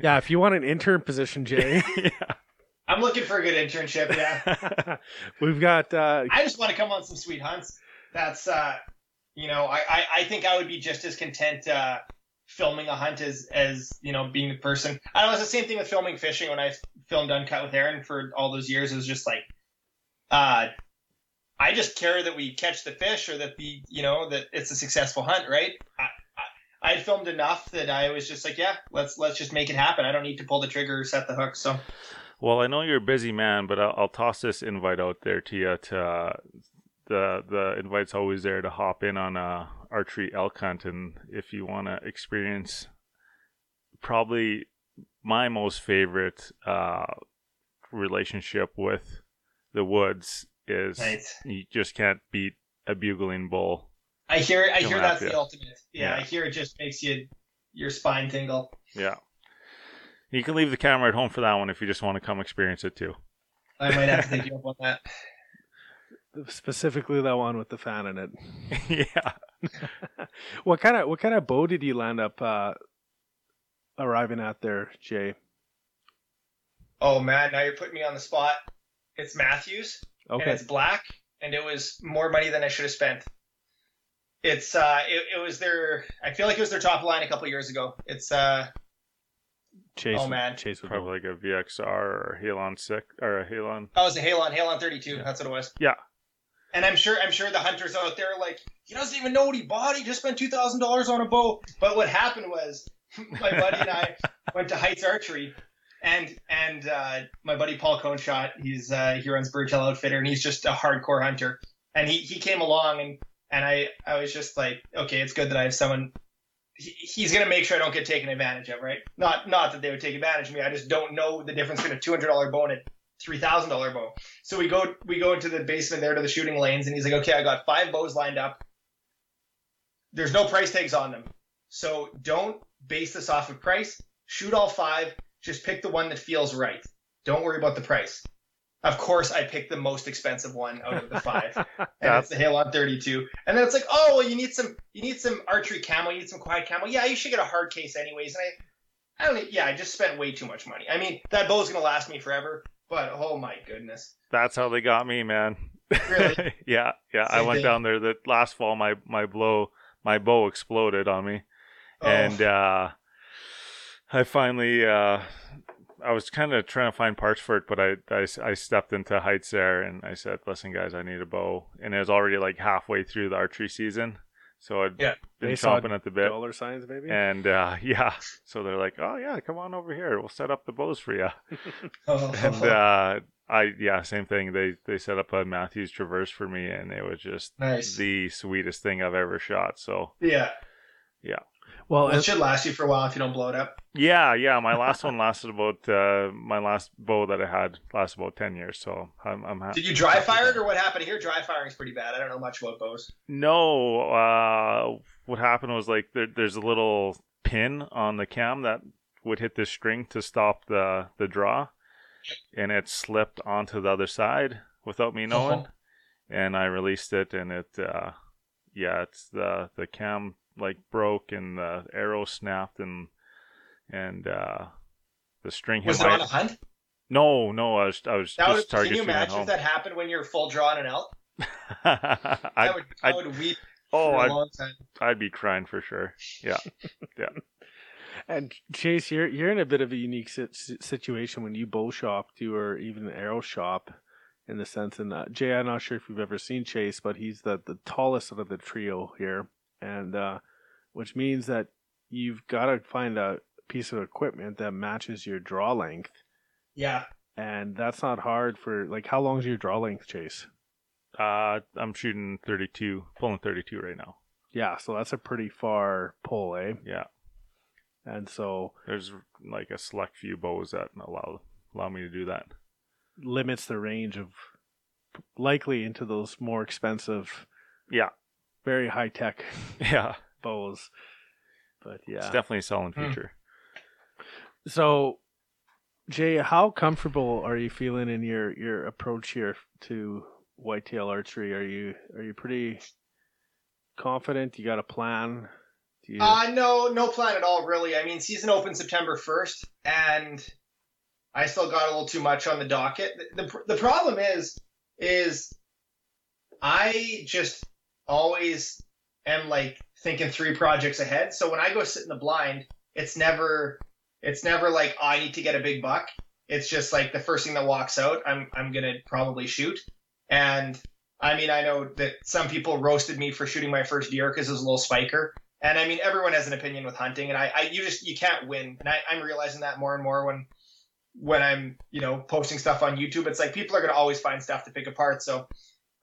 D: yeah, if you want an intern position, Jay.
A: yeah
C: I'm looking for a good internship. Yeah,
D: We've got uh,
C: I just want to come on some sweet hunts. That's uh, you know, I, I, I think I would be just as content uh, filming a hunt as as you know being the person. I don't know. It's the same thing with filming fishing. When I filmed Uncut with Aaron for all those years, it was just like, uh, I just care that we catch the fish or that the you know that it's a successful hunt, right? I, I, I filmed enough that I was just like, yeah, let's let's just make it happen. I don't need to pull the trigger or set the hook. So
A: Well, I know you're a busy man, but I'll, I'll toss this invite out there to you. To uh, the the invite's always there to hop in on a archery elk hunt, and if you want to experience, probably my most favorite uh, relationship with the woods is
C: right.
A: you just can't beat a bugling bull.
C: I hear I hear that's
A: ya.
C: the ultimate. Yeah,
A: Yeah.
C: I hear it just makes you your spine tingle.
A: Yeah. You can leave the camera at home for that one if you just want to come experience it too.
C: I might have to take you up on that.
D: specifically that one with the fan in it.
A: yeah.
D: what kind of what kind of bow did you land up uh, arriving at there, Jay?
C: Oh man, now you're putting me on the spot. It's Mathews, and
D: Okay,
C: it's black, and it was more money than I should have spent. It's uh, it, it was their. I feel like it was their top line a couple years ago. It's uh,
D: Chase.
C: oh, man.
D: Chase with
A: Probably like a VXR or a Halon six or a Halon.
C: oh, it was a Halon, Halon 32. That's what it was.
A: Yeah.
C: And I'm sure, I'm sure the hunters out there are like, he doesn't even know what he bought. He just spent two thousand dollars on a bow. But what happened was, my buddy and I went to Heights Archery, and and uh, my buddy Paul Coneshot, he's uh, he runs Birdtail Outfitter, and he's just a hardcore hunter. And he, he came along, and and I I was just like, okay, it's good that I have someone. He, he's gonna make sure I don't get taken advantage of, right? Not not that they would take advantage of me. I just don't know the difference between a two hundred dollar bow and a three thousand dollar bow. So we go we go into the basement there to the shooting lanes, and he's like, okay, I got five bows lined up. There's no price tags on them, so don't base this off of price. Shoot all five. Just pick the one that feels right. Don't worry about the price. Of course, I picked the most expensive one out of the five, and it's the Halon 32. And then it's like, oh, well, you need some, you need some archery camo, you need some quiet camo. Yeah, you should get a hard case anyways. And I, I don't, yeah, I just spent way too much money. I mean, that bow's gonna last me forever, but oh my goodness,
A: That's how they got me, man.
C: Really?
A: yeah, yeah. I went
C: thing.
A: down there. The last fall, my my blow, my bow exploded on me,
C: Oh.
A: and uh, I finally, uh, I was kind of trying to find parts for it, but I, I I stepped into Heights there, and I said, "Listen, guys, I need a bow," and it was already like halfway through the archery season, so I'd
C: Yeah.
A: been
D: They saw
A: chomping at the bit.
D: dollar signs, maybe.
A: And uh, yeah, so they're like, "Oh yeah, come on over here. We'll set up the bows for you."
C: Oh.
A: And uh, I yeah, same thing. They they set up a Mathews Traverse for me, and it was just
C: nice.
A: the sweetest thing I've ever shot. So
C: yeah, yeah,
D: well,
C: well, it should last you for a while if you don't blow it up.
A: yeah, yeah, my last one lasted about uh, my last bow that I had lasted about ten years. So I'm I'm happy.
C: Did you dry fire it or what happened here? Dry firing is pretty bad. I don't know much about bows.
A: No, uh, what happened was like there, there's a little pin on the cam that would hit this string to stop the the draw, and it slipped onto the other side without me knowing,
C: Uh-huh.
A: and I released it, and it, uh, yeah, it's the the cam like broke and the arrow snapped and and uh, the string hit
C: Was it on a hunt?
A: No, no, I was I was
C: That would,
A: just
C: can
A: target
C: you imagine
A: home.
C: if that happened when you're full drawn and out? elk?
A: I
C: I would, I,
A: I'd-
C: weep
A: oh,
C: for a
A: I'd,
C: long time.
A: I'd be crying for sure. Yeah. Yeah.
D: and Chase, you're you're in a bit of a unique situation when you bow shop too, or even arrow shop, in the sense. And uh, Jay, I'm not sure if you've ever seen Chase, but he's the the tallest out of the trio here, and uh, which means that you've got to find a piece of equipment that matches your draw length,
C: Yeah.
D: and that's not hard for like how long's your draw length, Chase?
A: Uh, I'm shooting 32, pulling 32 right now.
D: Yeah, so that's a pretty far pull, eh?
A: Yeah,
D: And so
A: there's like a select few bows that allow allow me to do that.
D: limits the range of likely into those more expensive,
A: Yeah,
D: very high tech
A: yeah,
D: bows. But yeah,
A: it's
D: yeah.
A: definitely a selling
C: Hmm.
A: feature.
D: so Jay, how comfortable are you feeling in your your approach here to whitetail archery? Are you are you pretty confident? You got a plan? Do you
C: Uh, no, no plan at all, really. I mean, season opens September 1st, and I still got a little too much on the docket. The, the, the problem is, is I just always am like thinking three projects ahead. So when I go sit in the blind, it's never, it's never like oh, I need to get a big buck. It's just like the first thing that walks out, I'm I'm gonna probably shoot. And I mean, I know that some people roasted me for shooting my first deer because it was a little spiker. And I mean, everyone has an opinion with hunting, and I, I you just you can't win. And I, I'm realizing that more and more when when I'm you know posting stuff on YouTube. It's like people are gonna always find stuff to pick apart. So,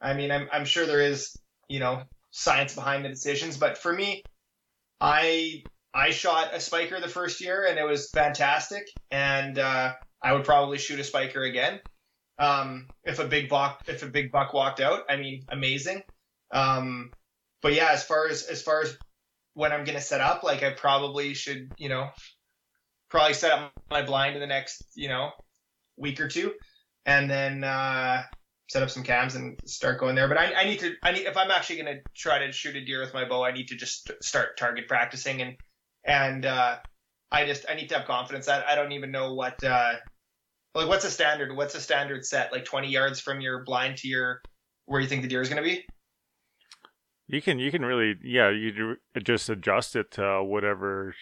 C: I mean, I'm I'm sure there is you know science behind the decisions, but for me, I I shot a spiker the first year and it was fantastic, and uh, I would probably shoot a spiker again. Um, if a big buck if a big buck walked out, I mean, amazing. Um, but yeah, as far as as far as when I'm gonna set up, like I probably should, you know, probably set up my blind in the next, you know, week or two, and then uh, set up some cams and start going there. But I, I need to, I need if I'm actually gonna try to shoot a deer with my bow, I need to just start target practicing and and uh, I just I need to have confidence. I, I don't even know what uh, like what's a standard? What's a standard set? Like 20 yards from your blind to your where you think the deer is going to be?
A: You can you can really yeah you just adjust it to whatever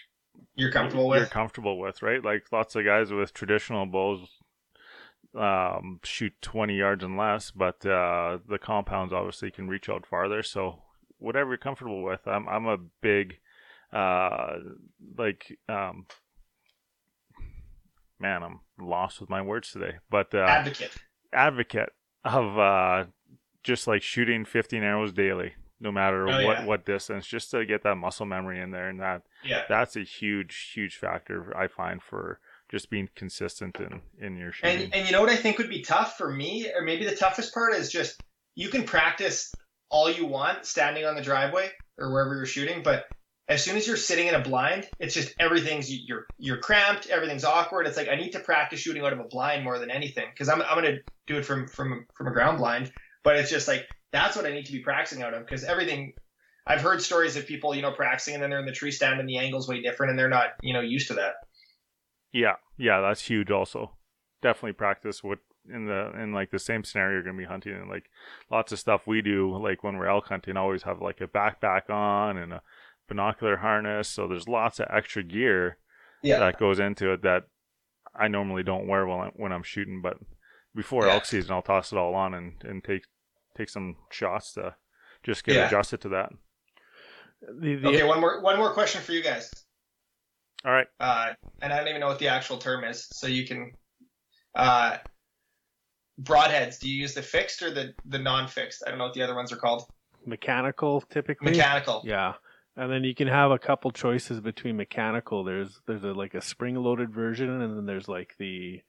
C: you're comfortable with.
A: You're comfortable with right. Like lots of guys with traditional bows um, shoot 20 yards and less, but uh, the compounds obviously can reach out farther. So whatever you're comfortable with. I'm I'm a big uh, like um, man, I'm lost with my words today. But uh,
C: advocate,
A: advocate of uh, just like shooting 15 arrows daily, no matter oh, what yeah. what distance, just to get that muscle memory in there, and that
C: yeah.
A: that's a huge huge factor I find for just being consistent in in your shooting.
C: And and you know what I think would be tough for me, or maybe the toughest part is just you can practice all you want standing on the driveway or wherever you're shooting, but as soon as you're sitting in a blind, it's just everything's you're you're cramped, everything's awkward. It's like I need to practice shooting out of a blind more than anything because I'm I'm gonna do it from from from a ground blind, but it's just like that's what I need to be practicing out of because everything. I've heard stories of people you know practicing and then they're in the tree stand and the angle's way different and they're not you know used to that.
A: Yeah, yeah, that's huge. Also, definitely practice what in the in like the same scenario you're gonna be hunting and like lots of stuff we do like when we're elk hunting always have like a backpack on and a binocular harness. So there's lots of extra gear yeah. that goes into it that I normally don't wear when I'm, when I'm shooting. But before yeah. elk season, I'll toss it all on and, and take take some shots to just get yeah. adjusted to that.
C: The, the, okay, one more one more question for you guys.
A: All right.
C: Uh, and I don't even know what the actual term is, so you can. Uh, broadheads. Do you use the fixed or the the non-fixed? I don't know what the other ones are called.
D: Mechanical, typically.
C: Mechanical.
D: Yeah. And then you can have a couple choices between mechanical. There's there's a, like a spring loaded version, and then there's like the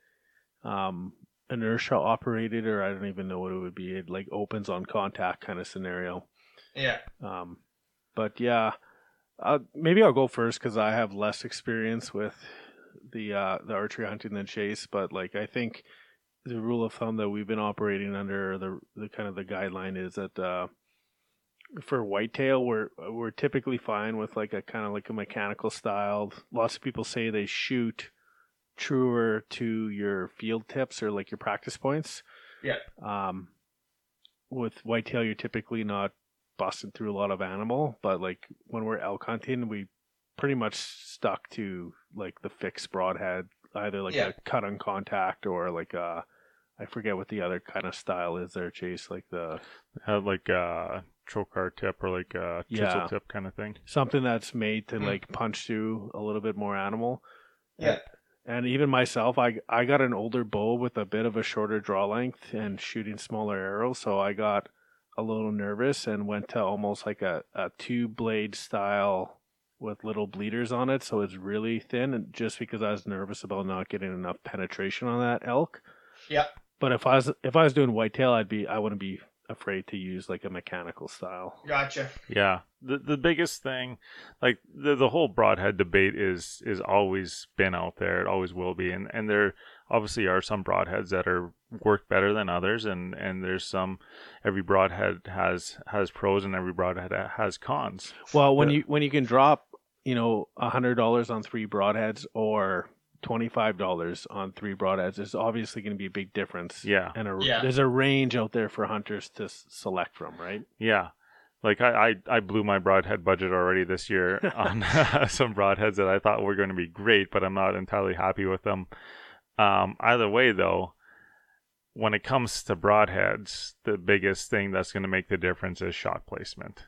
D: um, inertia operated, or I don't even know what it would be. It like opens on contact kind of scenario.
C: Yeah.
D: Um, but yeah, uh, maybe I'll go first because I have less experience with the uh, the archery hunting than Chase. But like I think the rule of thumb that we've been operating under, the the kind of the guideline is that uh, for whitetail, we're we're typically fine with like a kind of like a mechanical style. Lots of people say they shoot truer to your field tips or like your practice points.
C: Yeah.
D: Um, with whitetail, you're typically not busting through a lot of animal, but like when we're elk hunting, we pretty much stuck to like the fixed broadhead, either like yeah. a cut on contact or like a I forget what the other kind of style is there, Chase. Like the
A: uh, like uh trocar tip or like a chisel yeah. tip kind of thing.
D: Something that's made to mm. like punch through a little bit more animal.
C: Yeah.
D: And even myself, I I got an older bow with a bit of a shorter draw length and shooting smaller arrows, so I got a little nervous and went to almost like a, a two blade style with little bleeders on it, so it's really thin. And just because I was nervous about not getting enough penetration on that elk.
C: Yeah.
D: But if I was if I was doing whitetail, I'd be I wouldn't be afraid to use like a mechanical style.
C: Gotcha.
A: Yeah. The the biggest thing like the the whole broadhead debate is is always been out there. It always will be. And and there obviously are some broadheads that are work better than others and and there's some every broadhead has has pros and every broadhead has cons.
D: Well, when you when you can drop, you know, a hundred dollars on three broadheads or twenty five dollars on three broadheads, there's obviously going to be a big difference.
A: Yeah,
D: and a,
C: Yeah.
D: there's a range out there for hunters to s- select from, right?
A: yeah. Like I, I, I blew my broadhead budget already this year on some broadheads that I thought were going to be great, but I'm not entirely happy with them. Um, either way, though, when it comes to broadheads, the biggest thing that's going to make the difference is shot placement.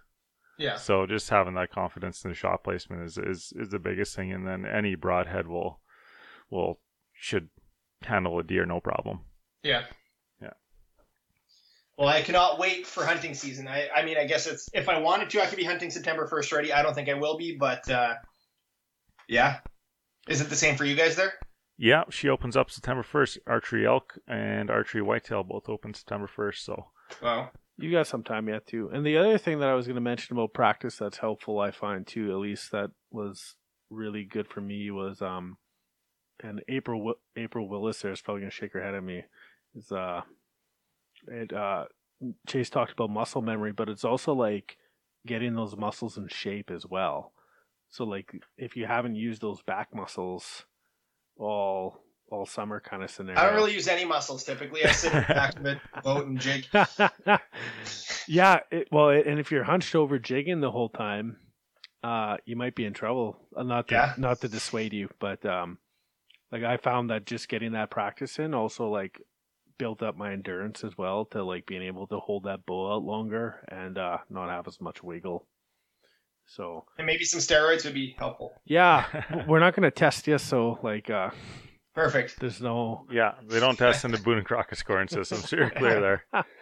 C: Yeah.
A: So just having that confidence in the shot placement is, is, is the biggest thing, and then any broadhead will will should handle a deer no problem.
C: Yeah.
A: Yeah.
C: Well, I cannot wait for hunting season. I, I mean, I guess it's if I wanted to, I could be hunting September first already. I don't think I will be, but uh, yeah. Is it the same for you guys there?
A: Yeah, she opens up September first. Archery elk and archery whitetail both open September first. So
C: wow.
D: You got some time yet too. And the other thing that I was going to mention about practice that's helpful, I find too, at least that was really good for me was um, and April Wi- April Willis there is probably going to shake her head at me. Is uh, it uh, Chase talked about muscle memory, but it's also like getting those muscles in shape as well. So like if you haven't used those back muscles all all summer kind of scenario.
C: I don't really use any muscles typically. I sit in the back of it, boat, and jig.
D: yeah, it, well, it, and if you're hunched over jigging the whole time, uh, you might be in trouble. Uh, Not to,
C: Yeah.
D: not to dissuade you, but um, like I found that just getting that practice in also like built up my endurance as well to like being able to hold that bow out longer and uh, not have as much wiggle. So
C: And maybe some steroids would be helpful.
D: yeah, we're not gonna test you, so like uh,
C: Perfect.
D: there's no
A: yeah, they don't test in the Boone and Crockett scoring system, so you're clear there.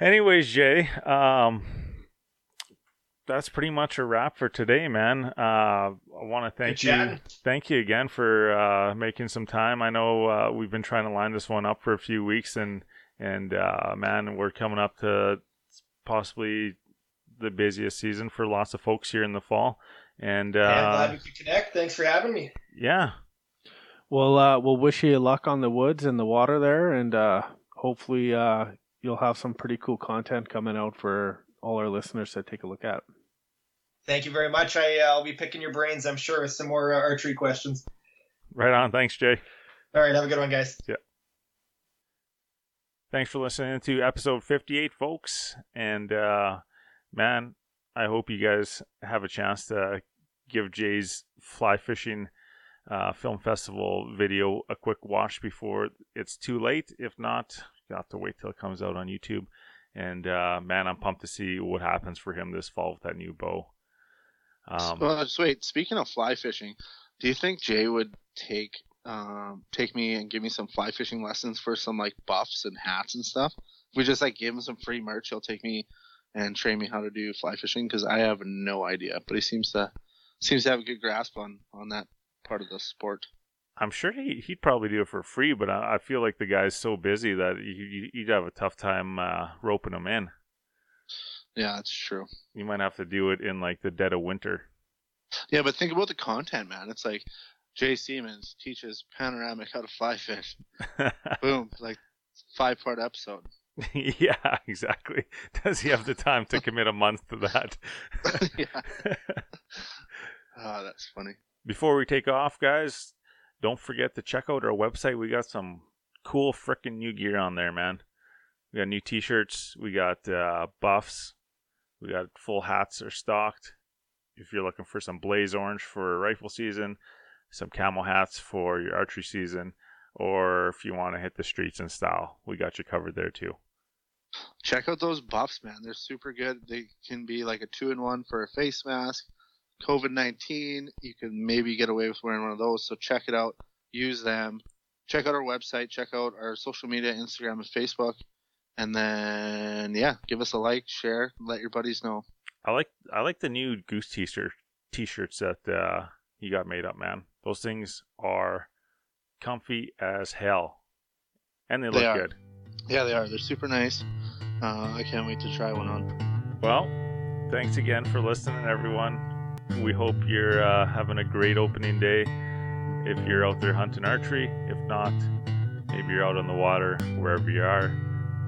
A: Anyways, Jay, um, that's pretty much a wrap for today, man. Uh, I want to thank
C: Good
A: you,
C: chatting.
A: thank you again for uh, making some time. I know uh, we've been trying to line this one up for a few weeks, and and uh, man, we're coming up to possibly the busiest season for lots of folks here in the fall. And
C: Yeah,
A: uh,
C: glad we could connect. Thanks for having me.
A: yeah,
D: Well, uh, we'll wish you luck on the woods and the water there, and uh, hopefully uh, you'll have some pretty cool content coming out for all our listeners to take a look at.
C: Thank you very much. I, uh, I'll be picking your brains, I'm sure, with some more uh, archery questions.
A: right on. Thanks, Jay.
C: All right, have a good one, guys. Yeah.
A: Thanks for listening to episode 58, folks. And uh, man, I hope you guys have a chance to give Jay's fly fishing uh, film festival video a quick watch before it's too late. If not, you have to wait till it comes out on YouTube. And uh, man, I'm pumped to see what happens for him this fall with that new bow. Um,
B: well, just wait. Speaking of fly fishing, do you think Jay would take um, take me and give me some fly fishing lessons for some like buffs and hats and stuff? If we just like give him some free merch, he'll take me and train me how to do fly fishing because I have no idea. But he seems to seems to have a good grasp on on that part of the sport.
A: I'm sure he, he'd probably do it for free, but I, I feel like the guy's so busy that you, you'd have a tough time uh, roping him in.
B: Yeah, that's true.
A: You might have to do it in like the dead of winter.
B: Yeah, but think about the content, man. It's like Jay Siemens teaches panoramic how to fly fish. Boom, like five part episode.
A: yeah, exactly. Does he have the time to commit a month to that?
B: yeah. Oh, that's funny.
A: Before we take off, guys, don't forget to check out our website. We got some cool freaking new gear on there, man. We got new t-shirts. We got uh, buffs. We got full hats are stocked. If you're looking for some blaze orange for rifle season, some camel hats for your archery season, or if you want to hit the streets in style, we got you covered there too.
B: Check out those buffs, man. They're super good. They can be like a two in one for a face mask. COVID 19, you can maybe get away with wearing one of those. So check it out. Use them. Check out our website. Check out our social media Instagram and Facebook. And then, yeah, give us a like, share, let your buddies know.
A: I like I like the new goose t-shirt t-shirts that uh, you got made up, man. Those things are comfy as hell, and they
B: They
A: look
B: are.
A: good.
B: Yeah, they are. They're super nice. Uh, I can't wait to try one on.
A: Well, thanks again for listening, everyone. We hope you're uh, having a great opening day. If you're out there hunting archery, if not, maybe you're out on the water, wherever you are.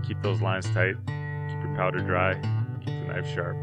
A: Keep those lines tight. Keep your powder dry. Keep the knife sharp.